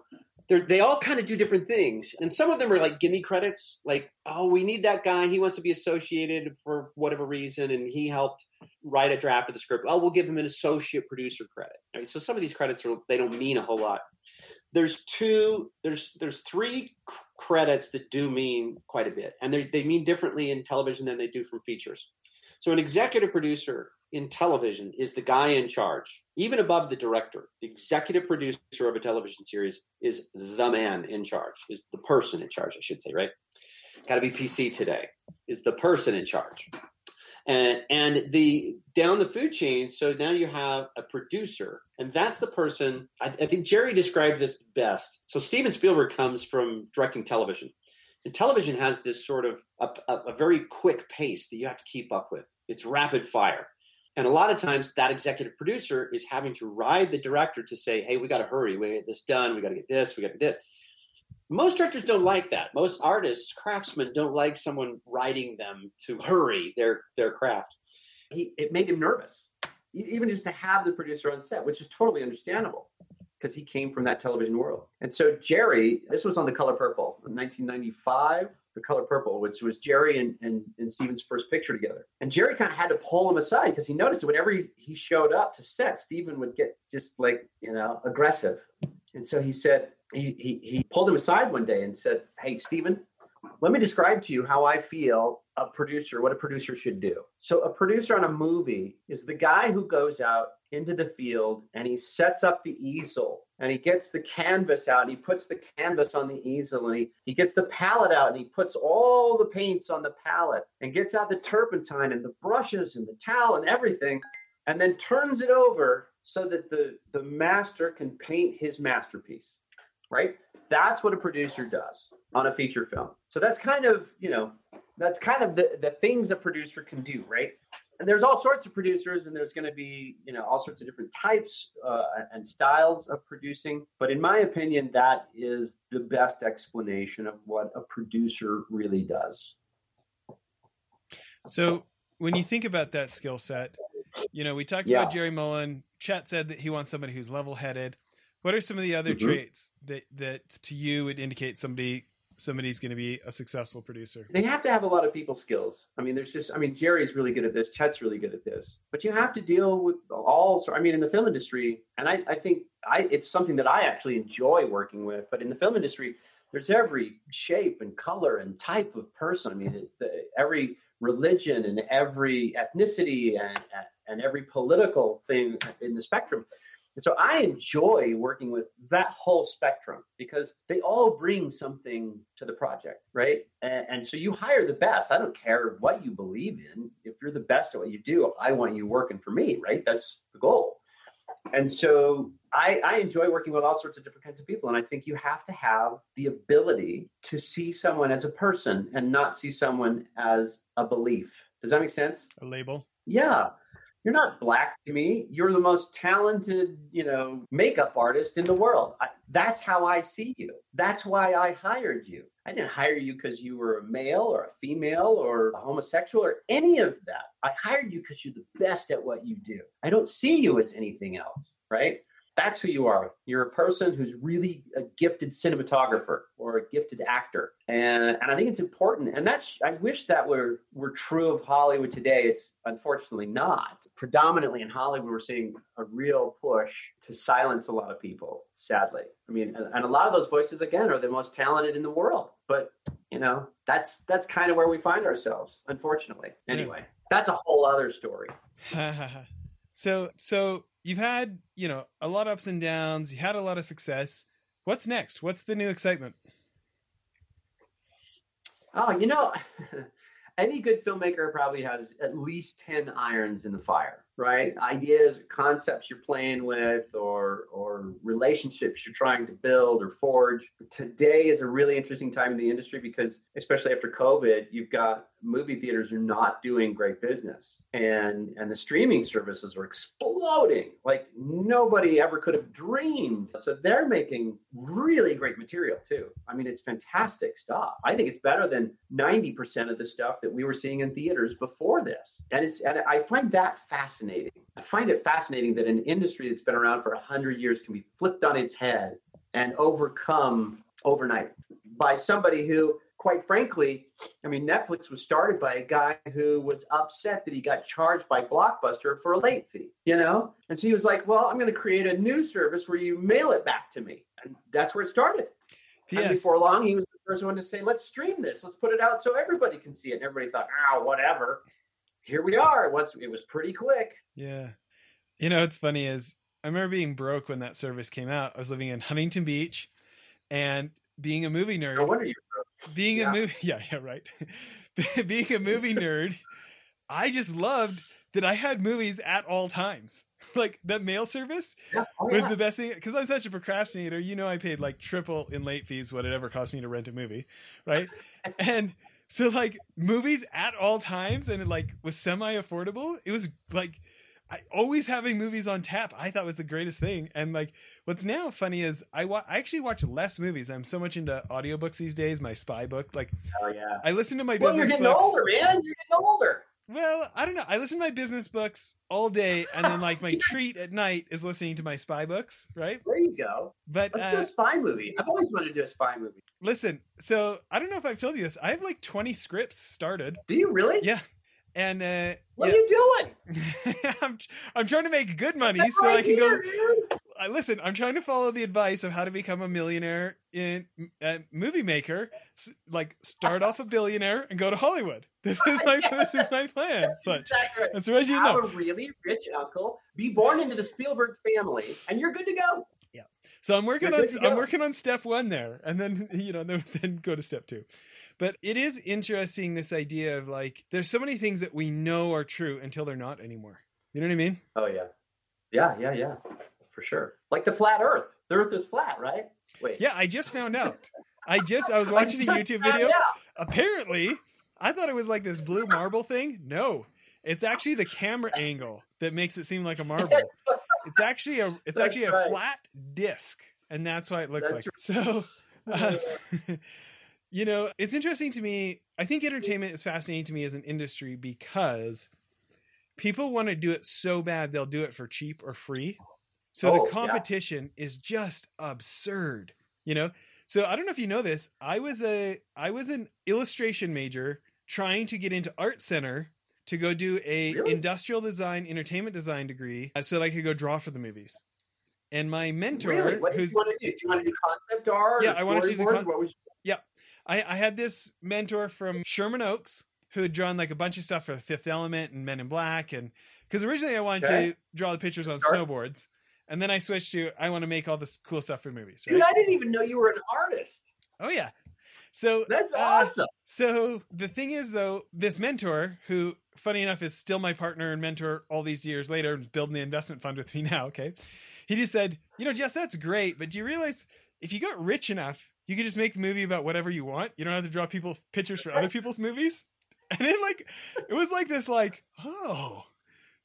they all kind of do different things, and some of them are like gimme credits, like oh, we need that guy, he wants to be associated for whatever reason, and he helped write a draft of the script. Oh, we'll give him an associate producer credit. Right? So some of these credits are they don't mean a whole lot. There's two. There's there's three credits that do mean quite a bit, and they they mean differently in television than they do from features. So an executive producer in television is the guy in charge, even above the director. The executive producer of a television series is the man in charge, is the person in charge, I should say, right? Got to be PC today. Is the person in charge and and the down the food chain so now you have a producer and that's the person I, I think jerry described this best so steven spielberg comes from directing television and television has this sort of a, a, a very quick pace that you have to keep up with. It's rapid fire. And a lot of times that executive producer is having to ride the director to say hey we got to hurry. We got to get this done. We got to get this. We got to get this. Most directors don't like that. Most artists, craftsmen, don't like someone riding them to hurry their their craft. He, it made him nervous, even just to have the producer on set, which is totally understandable because he came from that television world. And so Jerry, this was on The Color Purple in 1995, The Color Purple, which was Jerry and, and, and Steven's first picture together. And Jerry kind of had to pull him aside because he noticed that whenever he, he showed up to set, Steven would get just like, you know, aggressive. And so he said, he, he, he pulled him aside one day and said, Hey, Steven, let me describe to you how I feel a producer, what a producer should do. So, a producer on a movie is the guy who goes out into the field and he sets up the easel and he gets the canvas out and he puts the canvas on the easel and he, he gets the palette out and he puts all the paints on the palette and gets out the turpentine and the brushes and the towel and everything and then turns it over so that the, the master can paint his masterpiece, right? That's what a producer does on a feature film. So that's kind of, you know, that's kind of the, the things a producer can do, right? And there's all sorts of producers, and there's going to be, you know, all sorts of different types uh, and styles of producing. But in my opinion, that is the best explanation of what a producer really does. So when you think about that skill set, you know, we talked yeah. about Jerry Molen. Chet said that he wants somebody who's level-headed. What are some of the other mm-hmm. traits that that to you would indicate somebody somebody's going to be a successful producer? They have to have a lot of people skills. I mean, there's just, I mean, Jerry's really good at this, Chet's really good at this, but you have to deal with all. I mean, in the film industry, and I, I think I, it's something that I actually enjoy working with. But in the film industry, there's every shape and color and type of person. I mean, the, every religion and every ethnicity and and every political thing in the spectrum. And so I enjoy working with that whole spectrum because they all bring something to the project, right? And, and, so you hire the best. I don't care what you believe in. If you're the best at what you do, I want you working for me, right? That's the goal. And so I, I enjoy working with all sorts of different kinds of people. And I think you have to have the ability to see someone as a person and not see someone as a belief. Does that make sense? A label? Yeah you're not black to me. You're the most talented, you know, makeup artist in the world. I, that's how I see you. That's why I hired you. I didn't hire you because you were a male or a female or a homosexual or any of that. I hired you because you're the best at what you do. I don't see you as anything else, right? That's who you are. You're a person who's really a gifted cinematographer or a gifted actor. And, and I think it's important. And that's, I wish that were, were true of Hollywood today. It's unfortunately not. Predominantly in Hollywood, we're seeing a real push to silence a lot of people, sadly. I mean, and, and a lot of those voices, again, are the most talented in the world. But, you know, that's, that's kind of where we find ourselves, unfortunately. Anyway, that's a whole other story. so, so you've had, you know, a lot of ups and downs, you had a lot of success. What's next? What's the new excitement? Oh, you know, any good filmmaker probably has at least 10 irons in the fire right ideas concepts you're playing with or or relationships you're trying to build or forge today is a really interesting time in the industry because especially after covid you've got movie theaters are not doing great business. And and the streaming services are exploding like nobody ever could have dreamed. So they're making really great material too. I mean it's fantastic stuff. I think it's better than 90% of the stuff that we were seeing in theaters before this. And it's and i find that fascinating. I find it fascinating that an industry that's been around for 100 years can be flipped on its head and overcome overnight by somebody who quite frankly, I mean, Netflix was started by a guy who was upset that he got charged by Blockbuster for a late fee, you know? And so he was like, well, I'm going to create a new service where you mail it back to me. And that's where it started. Yes. And before long, he was the first one to say, let's stream this. Let's put it out so everybody can see it. And everybody thought, oh, whatever. Here we are. It was, it was pretty quick. Yeah. You know, what's funny is I remember being broke when that service came out. I was living in Huntington Beach and being a movie nerd. No wonder you being yeah. a movie yeah yeah right being a movie nerd i just loved that i had movies at all times like that mail service yeah. oh, was the best thing because i'm such a procrastinator you know i paid like triple in late fees what it ever cost me to rent a movie right and so like movies at all times and it like was semi affordable it was like I, always having movies on tap, I thought was the greatest thing. And like, what's now funny is I, wa- I actually watch less movies. I'm so much into audiobooks these days. My spy book, like, oh yeah, I listen to my well, business you're getting books. older, man. You're getting older. Well, I don't know. I listen to my business books all day, and then like my treat at night is listening to my spy books, right? There you go. But Let's do uh, a spy movie. I've always wanted to do a spy movie. listen, so I don't know if I've told you this. I have like 20 scripts started. Do you really? Yeah, and uh, What yeah. are you doing? I'm I'm trying to make good money That's so right I can here, go. dude. I listen. I'm trying to follow the advice of how to become a millionaire in uh, movie maker. Like start off a billionaire and go to Hollywood. This is my this is my plan. That's But exactly right. as you Have know, a really rich uncle, be born into the Spielberg family, and you're good to go. Yeah. So I'm working You're on I'm working on step one there, and then you know then, then go to step two. But it is interesting this idea of like there's so many things that we know are true until they're not anymore. You know what I mean? Oh yeah, yeah, yeah, yeah, for sure. Like the flat Earth. The Earth is flat, right? Wait. Yeah, I just found out. I just I was watching a YouTube video. out. Apparently, I thought it was like this blue marble thing. No, it's actually the camera angle that makes it seem like a marble. Yes. It's actually a it's That's actually a right. flat disc, and that's why it looks That's like so. uh, you know, it's interesting to me. I think entertainment is fascinating to me as an industry because people want to do it so bad they'll do it for cheap or free. So Oh, the yeah. competition is just absurd, you know? So I don't know if you know this. I was a I was an illustration major trying to get into art center to go do a Really? industrial design entertainment design degree uh, so that I could go draw for the movies. And my mentor really? What did who's you want to do? Do you want to do concept art? Yeah, I wanted to do the con- What was I, I had this mentor from Sherman Oaks who had drawn like a bunch of stuff for the Fifth Element and Men in Black, and because originally I wanted Okay. to draw the pictures on snowboards, and then I switched to I want to make all this cool stuff for movies. Dude, I didn't even know you were an artist. Oh yeah. So That's uh, awesome. So the thing is, though, this mentor, who, funny enough, is still my partner and mentor all these years later, building the investment fund with me now. Okay, he just said, you know, Jess, that's great, but do you realize if you got rich enough, you could just make the movie about whatever you want. You don't have to draw people pictures for other people's movies. And it like, it was like this, like, oh,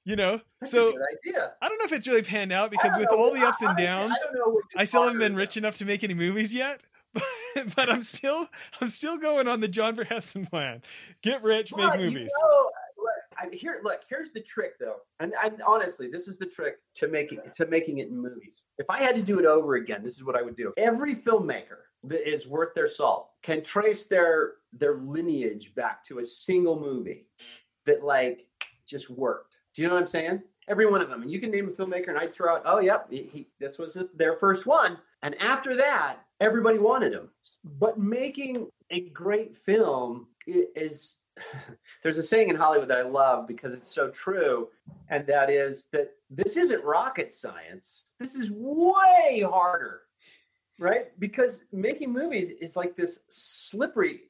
you know. That's so a good idea. I don't know if it's really panned out because with know. all the ups and downs, I, what I still haven't been rich enough to make any movies yet, but, but I'm still I'm still going on the John Verhessen plan. Get rich, make But, you movies. know, look, here, look. Here's the trick, though, and, and honestly, this is the trick to making to making it in movies. If I had to do it over again, this is what I would do. Every filmmaker that is worth their salt can trace their their lineage back to a single movie that like just worked. Do you know what I'm saying? Every one of them, and you can name a filmmaker, and I'd throw out, oh, yep, he, he, this was their first one, and after that, everybody wanted him. But making a great film is there's a saying in Hollywood that I love because it's so true, and that is that this isn't rocket science. This is way harder, right? Because making movies is like this slippery.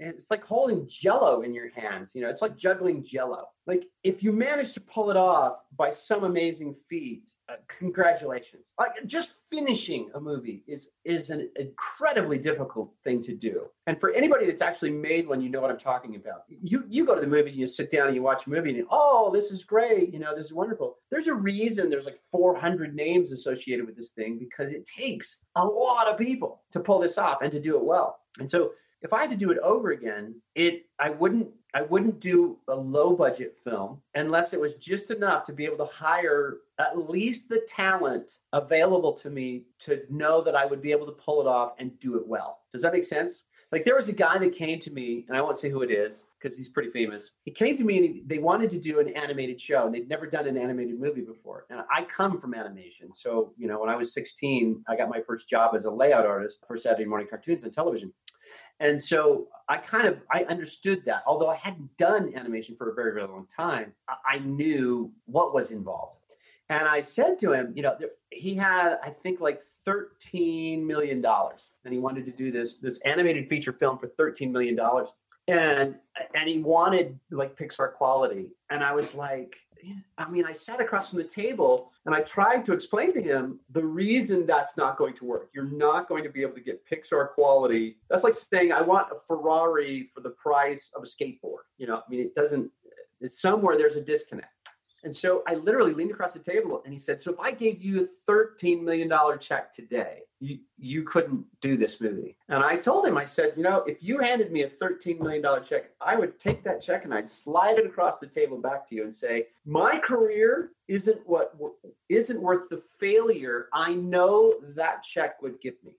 It's like holding jello in your hands. You know, it's like juggling jello. Like if you manage to pull it off by some amazing feat, uh, congratulations. Like just finishing a movie is is an incredibly difficult thing to do. And for anybody that's actually made one, you know what I'm talking about. You you go to the movies and you sit down and you watch a movie and you, oh, this is great. You know, this is wonderful. There's a reason there's like 400 names associated with this thing because it takes a lot of people to pull this off and to do it well. And so if I had to do it over again, it I wouldn't I wouldn't do a low budget film unless it was just enough to be able to hire at least the talent available to me to know that I would be able to pull it off and do it well. Does that make sense? Like there was a guy that came to me, and I won't say who it is because he's pretty famous. He came to me and he, they wanted to do an animated show, and they'd never done an animated movie before. And I come from animation, so you know when I was 16, I got my first job as a layout artist for Saturday morning cartoons on television. And so I kind of I understood that, although I hadn't done animation for a very very long time. I, knew what was involved, and I said to him, you know, he had I think like thirteen million dollars, and he wanted to do this this animated feature film for thirteen million dollars, and and he wanted like Pixar quality, and I was like, I mean, I sat across from the table and I tried to explain to him the reason that's not going to work. You're not going to be able to get Pixar quality. That's like saying I want a Ferrari for the price of a skateboard. You know, I mean, it doesn't. It's somewhere there's a disconnect. And so I literally leaned across the table and he said, So if I gave you a $13 million check today, you, you couldn't do this movie. And I told him, I said, You know, if you handed me a $13 million check, I would take that check and I'd slide it across the table back to you and say, My career isn't what isn't worth the failure I know that check would give me.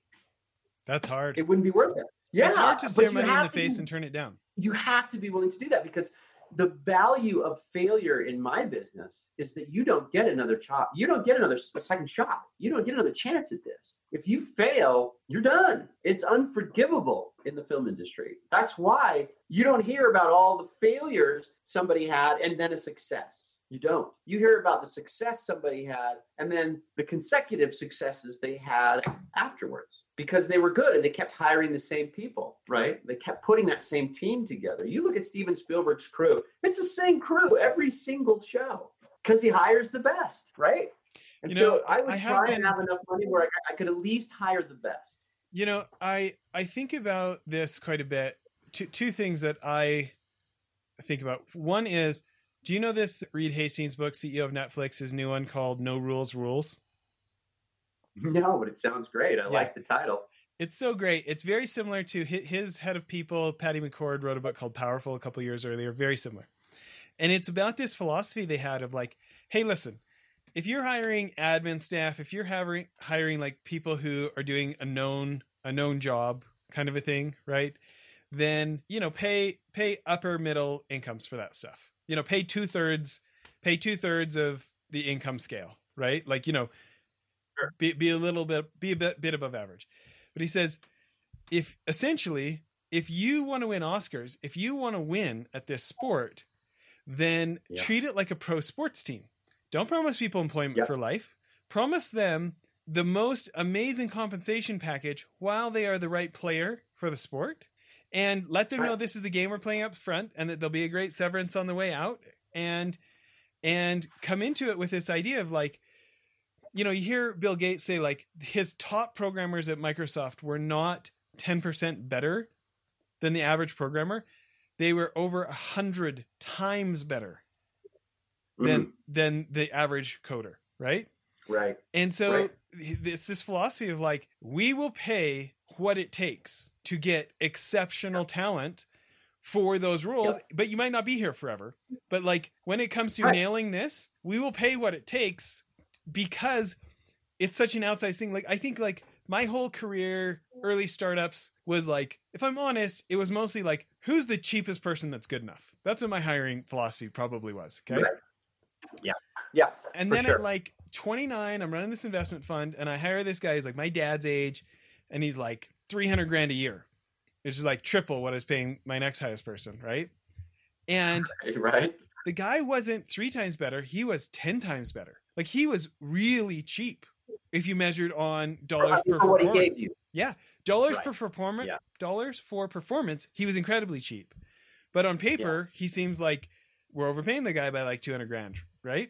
That's hard. It wouldn't be worth it. Yeah. It's hard to stare money in the face be, and turn it down. You have to be willing to do that because the value of failure in my business is that you don't get another shot. You don't get another second shot. You don't get another chance at this. If you fail, you're done. It's unforgivable in the film industry. That's why you don't hear about all the failures somebody had and then a success. You don't. You hear about the success somebody had and then the consecutive successes they had afterwards because they were good and they kept hiring the same people, right? They kept putting that same team together. You look at Steven Spielberg's crew, it's the same crew every single show because he hires the best, right? And you know, so I would I try been, and have enough money where I, I could at least hire the best. You know, I I think about this quite a bit. Two two things that I think about. One is do you know this Reed Hastings book, CEO of Netflix, his new one called No Rules Rules? No, but it sounds great. I yeah. like the title. It's so great. It's very similar to his head of people, Patty McCord, wrote a book called Powerful a couple years earlier. Very similar. And it's about this philosophy they had of like, hey, listen, if you're hiring admin staff, if you're hiring hiring like people who are doing a known a known job kind of a thing, right? Then you know pay pay upper middle incomes for that stuff you know pay two thirds pay two thirds of the income scale right like you know sure. be, be a little bit be a bit, bit above average but he says if essentially if you want to win oscars if you want to win at this sport then yeah. treat it like a pro sports team don't promise people employment yeah. for life promise them the most amazing compensation package while they are the right player for the sport and let them know this is the game we're playing up front and that there'll be a great severance on the way out. And and come into it with this idea of like you know you hear bill gates say like his top programmers at microsoft were not 10% better than the average programmer. They were over a hundred times better than mm-hmm. than the average coder right? Right. And so right. it's this philosophy of like we will pay what it takes to get exceptional talent for those roles, but you might not be here forever. But like when it comes to right. nailing this, we will pay what it takes because it's such an outside thing. Like I think like my whole career, early startups was like, if I'm honest, it was mostly like, who's the cheapest person that's good enough? That's what my hiring philosophy probably was. Okay. Right. Yeah. Yeah. And then sure. at like 29, I'm running this investment fund and I hire this guy. He's like my dad's age and he's like 300 grand a year. It's just like triple what I was paying my next highest person, right? And right. The guy wasn't three times better, he was 10 times better. Like he was really cheap if you measured on dollars per performance. Yeah, dollars right. per performance, yeah. dollars for performance, he was incredibly cheap. But on paper, yeah. he seems like we're overpaying the guy by like 200 grand, right?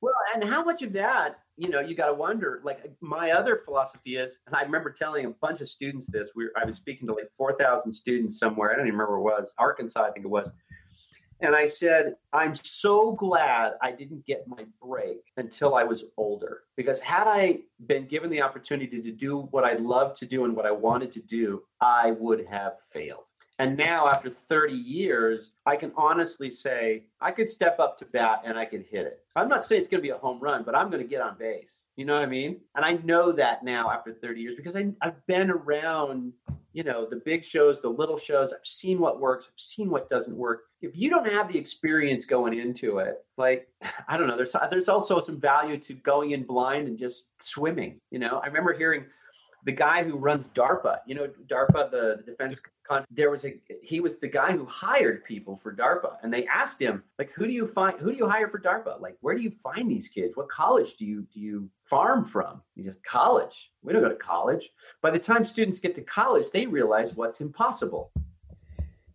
Well, and how much of that, you know, you got to wonder. Like uh, my other philosophy is, and I remember telling a bunch of students this. We, I was speaking to like four thousand students somewhere. I don't even remember where it was, Arkansas, I think it was. And I said, I'm so glad I didn't get my break until I was older. Because had I been given the opportunity to do what I love to do and what I wanted to do, I would have failed. And now, after 30 years, I can honestly say I could step up to bat and I could hit it. I'm not saying it's going to be a home run, but I'm going to get on base. You know what I mean? And I know that now after 30 years because I, I've been around, you know, the big shows, the little shows. I've seen what works, I've seen what doesn't work. If you don't have the experience going into it, like, I don't know, there's, there's also some value to going in blind and just swimming. You know, I remember hearing the guy who runs DARPA, you know, DARPA, the, defense there was a he was the guy who hired people for DARPA, and they asked him like, who do you find, who do you hire for DARPA? Like, where do you find these kids? What college do you do you farm from? He says, college. We don't go to college. By the time students get to college, they realize what's impossible.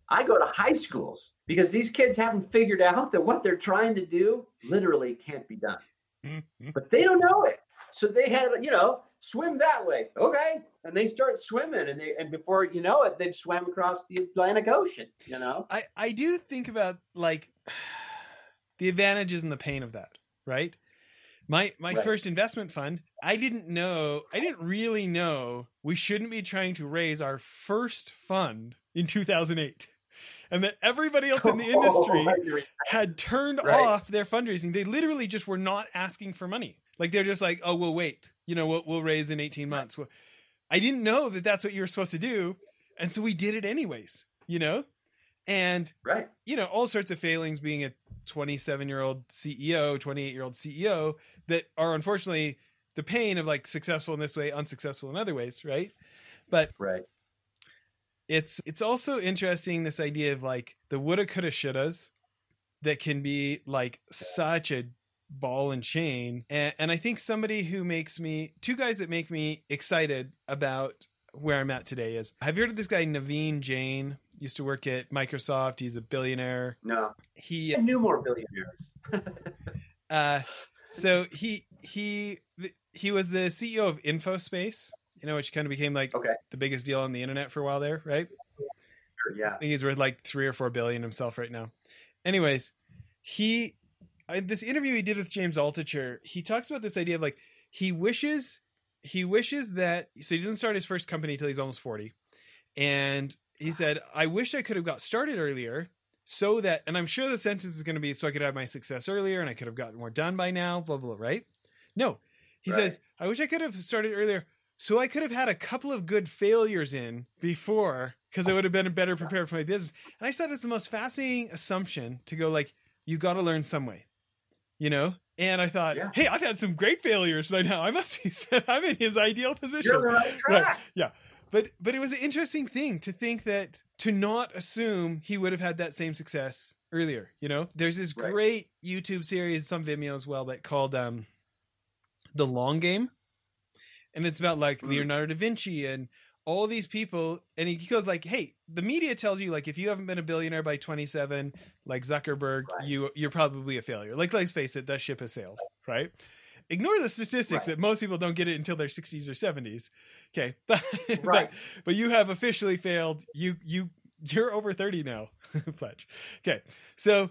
I go to high schools because these kids haven't figured out that what they're trying to do literally can't be done. Mm-hmm. But they don't know it. So they had, you know, swim that way. Okay. And they start swimming and they and before you know it, they've swam across the Atlantic Ocean, you know? I, I do think about like the advantages and the pain of that, right? My my Right. first investment fund, I didn't know, I didn't really know we shouldn't be trying to raise our first fund in 2008. And that everybody else in the oh, industry had turned Right. off their fundraising. They literally just were not asking for money. Like they're just like, "Oh, we'll wait. You know, we'll, we'll raise in 18 months." Well, I didn't know that that's what you were supposed to do, and so we did it anyways, you know? And right. you know, all sorts of failings being a 27 year old CEO, 28 year old CEO that are unfortunately the pain of like successful in this way, unsuccessful in other ways, right? But Right. it's it's also interesting this idea of like the woulda, coulda, shouldas that can be like such a ball and chain. And, and I think somebody who makes me two guys that make me excited about where I'm at today is have you heard of this guy Naveen Jain? Used to work at Microsoft. He's a billionaire. No. He I knew more billionaires. uh so he he he was the CEO of Infospace, you know, which kind of became like Okay. the biggest deal on the internet for a while there, right? Yeah. I think he's worth like three or four billion himself right now. Anyways, he I, this interview he did with James Altucher, he talks about this idea of like he wishes he wishes that so he doesn't start his first company till he's almost forty, and he said, "I wish I could have got started earlier." So that, and I'm sure the sentence is going to be, so I could have my success earlier, and I could have gotten more done by now. Blah blah. blah right? No, he Right. says, "I wish I could have started earlier, so I could have had a couple of good failures in before because I would have been better prepared for my business. And I thought it's the most fascinating assumption to go like, you got to learn some way, you know? And I thought, Yeah. hey, I've had some great failures by now. I must be said I'm in his ideal position. You're right track. Right. Yeah. But but it was an interesting thing to think that to not assume he would have had that same success earlier. You know, there's this Right. great YouTube series, some Vimeo as well, that called um, the Long Game, and it's about like Mm. Leonardo da Vinci and all these people. And he goes like, "Hey, the media tells you like if you haven't been a billionaire by 27, like Zuckerberg, Right. you you're probably a failure. Like let's face it, that ship has sailed, right?" Ignore the statistics Right. that most people don't get it until their 60s or 70s. Okay, but, but Right. but you have officially failed. You you you're over 30 now. Pledge. Okay. So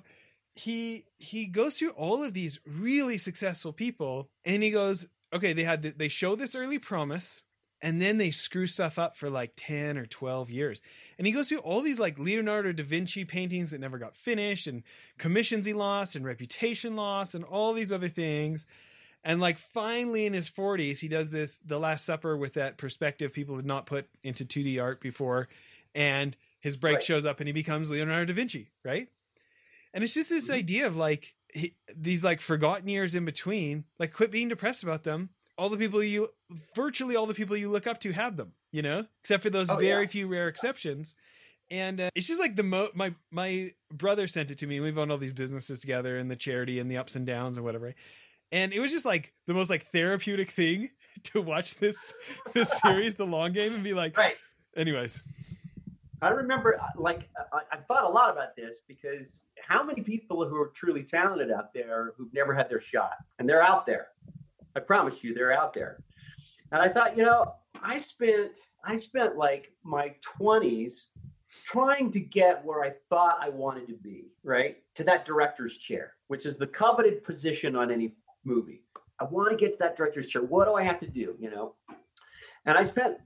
he he goes through all of these really successful people and he goes, "Okay, they had th- they show this early promise and then they screw stuff up for like 10 or 12 years." And he goes through all these like Leonardo da Vinci paintings that never got finished and commissions he lost and reputation lost and all these other things. And like finally in his 40s, he does this The Last Supper with that perspective people had not put into 2D art before. And his break Right. shows up and he becomes Leonardo da Vinci, right? And it's just this Mhm. idea of like he, these like forgotten years in between, like quit being depressed about them. All the people you, virtually all the people you look up to have them, you know, except for those Oh, very yeah. few rare exceptions. And uh, it's just like the mo my my brother sent it to me. We've owned all these businesses together and the charity and the ups and downs and whatever. And it was just like the most like therapeutic thing to watch this this series, The Long Game, and be like, Right. anyways, I remember, uh, like, I, I've thought a lot about this because how many people who are truly talented out there who've never had their shot, and they're out there. I promise you, they're out there. And I thought, you know, I spent, I spent like my twenties trying to get where I thought I wanted to be, right, to that director's chair, which is the coveted position on any movie. I want to get to that director's chair. What do I have to do? You know, and I spent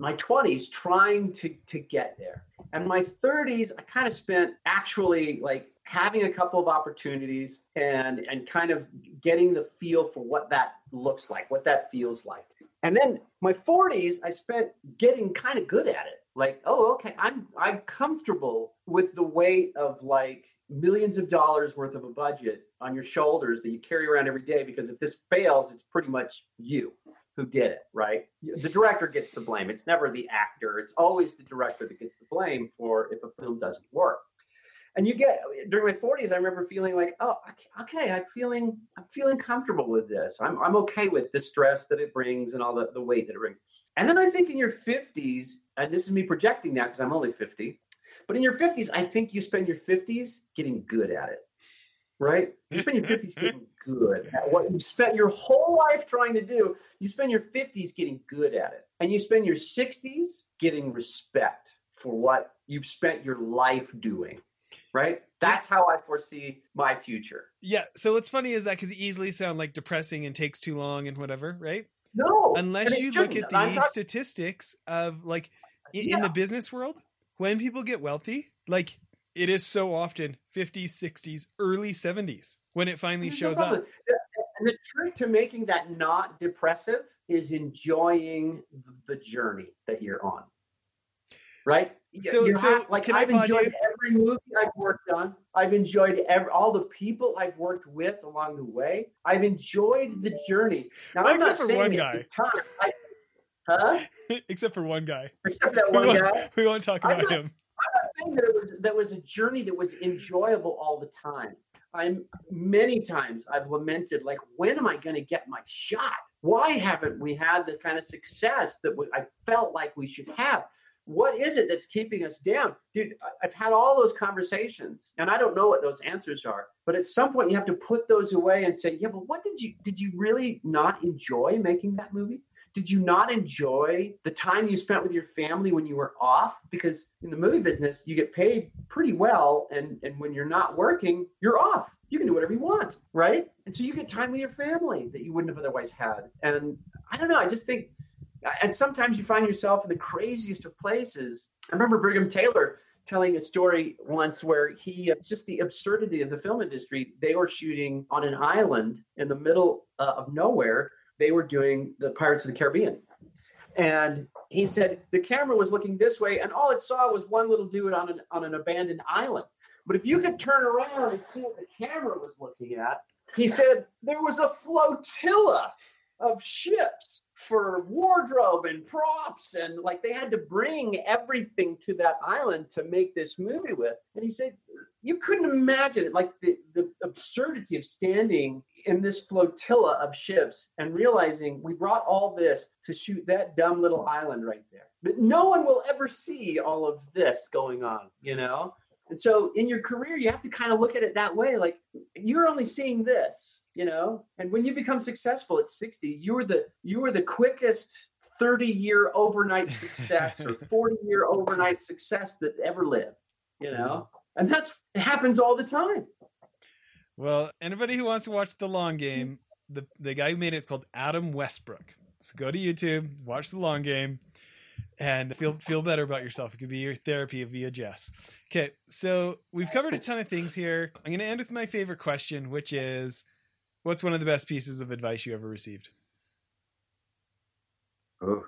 my 20s trying to to get there. And my 30s i kind of spent actually like having a couple of opportunities and and kind of getting the feel for what that looks like what that feels like. And then my 40s i spent getting kind of good at it. Like oh okay i'm i'm comfortable with the weight of like millions of dollars worth of a budget on your shoulders that you carry around every day because if this fails it's pretty much you who did it, right? The director gets the blame. It's never the actor. It's always the director that gets the blame for if a film doesn't work. And you get during my 40s, I remember feeling like, oh, okay, I'm feeling, I'm feeling comfortable with this. I'm, I'm okay with the stress that it brings and all the, the weight that it brings. And then I think in your 50s, and this is me projecting now because I'm only 50, but in your 50s, I think you spend your 50s getting good at it right? You spend your 50s getting good at what you spent your whole life trying to do. You spend your 50s getting good at it. And you spend your 60s getting respect for what you've spent your life doing. right? That's how I foresee my future. Yeah. So what's funny is that could easily sound like depressing and takes too long and whatever, right? No, Unless you look at the talk- statistics of like in, yeah. in the business world, when people get wealthy, like it is so often 50s, 60s, early 70s when it finally shows up. And the trick to making that not depressive is enjoying the journey that you're on. Right? So, you so like I've enjoyed you? every movie I've worked on. I've enjoyed every, all the people I've worked with along the way. I've enjoyed the journey. Now, I'm not saying one guy. Time, I, huh? Except for one guy. Except that one we guy. We won't talk about not, him. Saying that it was that was a journey that was enjoyable all the time. I'm many times I've lamented, like, when am I going to get my shot? Why haven't we had the kind of success that I felt like we should have? What is it that's keeping us down? Dude, I've had all those conversations and I don't know what those answers are. But at some point you have to put those away and say, yeah, but what did you did you really not enjoy making that movie? Did you not enjoy the time you spent with your family when you were off? Because in the movie business you get paid pretty well and and when you're not working you're off. You can do whatever you want right? And so you get time with your family that you wouldn't have otherwise had. And i don't know i just think and sometimes you find yourself in the craziest of places. I remember brigham taylor telling a story once where he it's just the absurdity of the film industry they were shooting on an island in the middle uh, of nowhere they were doing the Pirates of the Caribbean. And he said the camera was looking this way, and all it saw was one little dude on an, on an abandoned island. But if you could turn around and see what the camera was looking at, he said there was a flotilla of ships for wardrobe and props and like they had to bring everything to that island to make this movie with and he said you couldn't imagine it like the, the absurdity of standing in this flotilla of ships and realizing we brought all this to shoot that dumb little island right there. But no one will ever see all of this going on you know? And so in your career you have to kind of look at it that way like you're only seeing this you know? And when you become successful at 60 you were the you were the quickest 30 year overnight success or 40 year overnight success that ever lived you know? And that's it happens all the time well anybody who wants to watch the long game the the guy who made it is called adam westbrook so go to youtube watch the long game and feel feel better about yourself. It could be your therapy via Jess. Okay, so we've covered a ton of things here. I'm going to end with my favorite question, which is What's one of the best pieces of advice you ever received? Oh,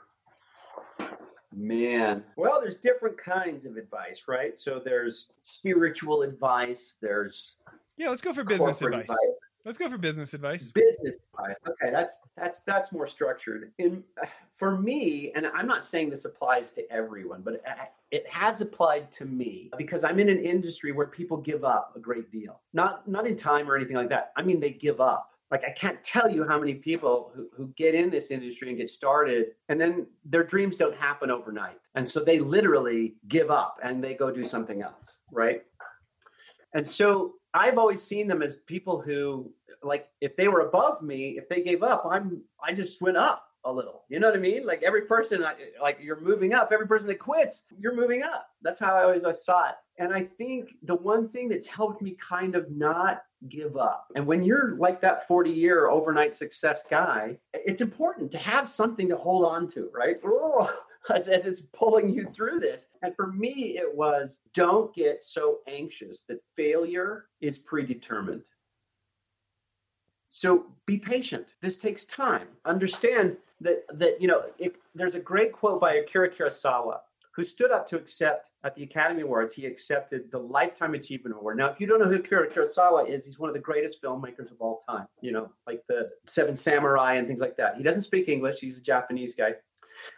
man. Well, there's different kinds of advice, right? So there's spiritual advice. There's yeah. Let's go for business advice. advice. Let's go for business advice. Business advice. Okay, that's that's that's more structured. In for me, and I'm not saying this applies to everyone, but it has applied to me because I'm in an industry where people give up a great deal. Not not in time or anything like that. I mean they give up. Like I can't tell you how many people who, who get in this industry and get started and then their dreams don't happen overnight. And so they literally give up and they go do something else, right? And so I've always seen them as people who like if they were above me, if they gave up, I'm I just went up a little. You know what I mean? Like every person, like you're moving up. Every person that quits, you're moving up. That's how I always I saw it. And I think the one thing that's helped me kind of not give up. And when you're like that 40 year overnight success guy, it's important to have something to hold on to, right? Oh. As, as it's pulling you through this. And for me, it was don't get so anxious that failure is predetermined. So be patient. This takes time. Understand that that you know it, there's a great quote by Akira Kurosawa who stood up to accept at the Academy Awards. He accepted the Lifetime Achievement Award. Now, if you don't know who Akira Kurosawa is, he's one of the greatest filmmakers of all time. You know, like the Seven Samurai and things like that. He doesn't speak English. He's a Japanese guy.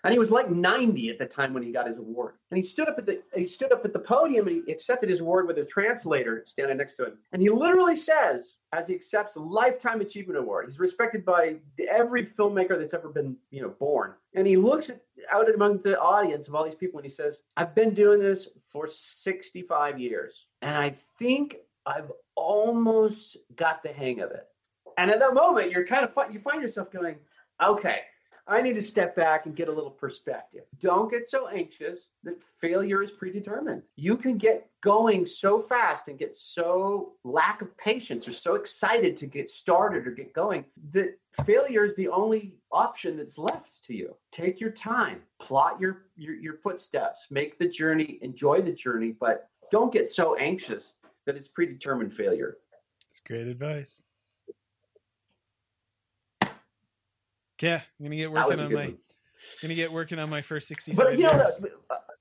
And he was like 90 at the time when he got his award. And he stood up at the he stood up at the podium and he accepted his award with his translator standing next to him. And he literally says, as he accepts a lifetime achievement award, he's respected by every filmmaker that's ever been, you know, born. And he looks at, out among the audience of all these people and he says, I've been doing this for 65 years. And I think I've almost got the hang of it. And at that moment, you're kind of you find yourself going, okay, I need to step back and get a little perspective. Don't get so anxious that failure is predetermined. You can get going so fast and get so lack of patience or so excited to get started or get going that failure is the only option that's left to you. Take your time, plot your, your, your footsteps, make the journey, enjoy the journey, but don't get so anxious that it's predetermined failure. It's great advice. Yeah, I'm gonna get working on my. One. Gonna get working on my first sixty-five. But you years. know,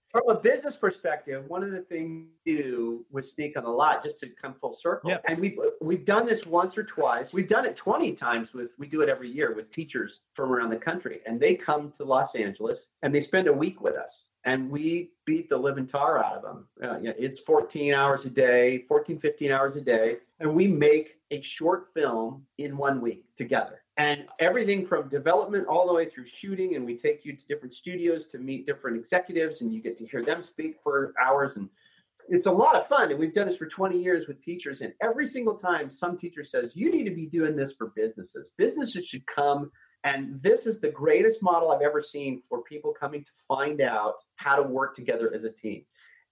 from a business perspective, one of the things we do with Sneak on the Lot, just to come full circle, yeah. and we've we've done this once or twice. We've done it twenty times with. We do it every year with teachers from around the country, and they come to Los Angeles and they spend a week with us, and we beat the living tar out of them. Uh, it's 14 hours a day, 14, 15 hours a day, and we make a short film in one week together and everything from development all the way through shooting and we take you to different studios to meet different executives and you get to hear them speak for hours and it's a lot of fun and we've done this for 20 years with teachers and every single time some teacher says you need to be doing this for businesses. Businesses should come and this is the greatest model i've ever seen for people coming to find out how to work together as a team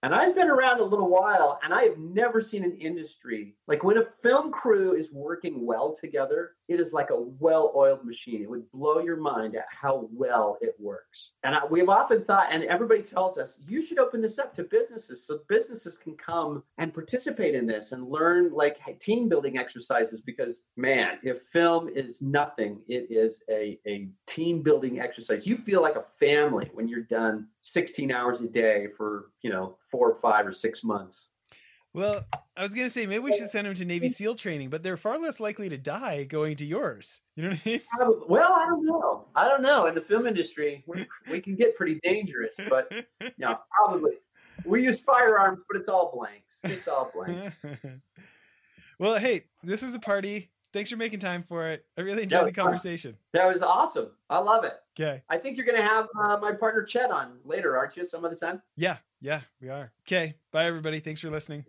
and I've been around a little while and I have never seen an industry like when a film crew is working well together, it is like a well oiled machine. It would blow your mind at how well it works. And I, we've often thought, and everybody tells us, you should open this up to businesses so businesses can come and participate in this and learn like team building exercises because, man, if film is nothing, it is a, a team building exercise. You feel like a family when you're done 16 hours a day for, you know, four or five or six months. Well, I was gonna say maybe we should send them to Navy SEAL training, but they're far less likely to die going to yours. You know what I mean? Well, I don't know. I don't know. In the film industry, we, we can get pretty dangerous, but yeah, you know, probably we use firearms, but it's all blanks. It's all blanks. well, hey, this is a party. Thanks for making time for it. I really enjoyed the conversation. Fun. That was awesome. I love it. Okay. I think you're going to have uh, my partner Chet on later, aren't you? Some other time. Yeah, yeah, we are. Okay. Bye, everybody. Thanks for listening.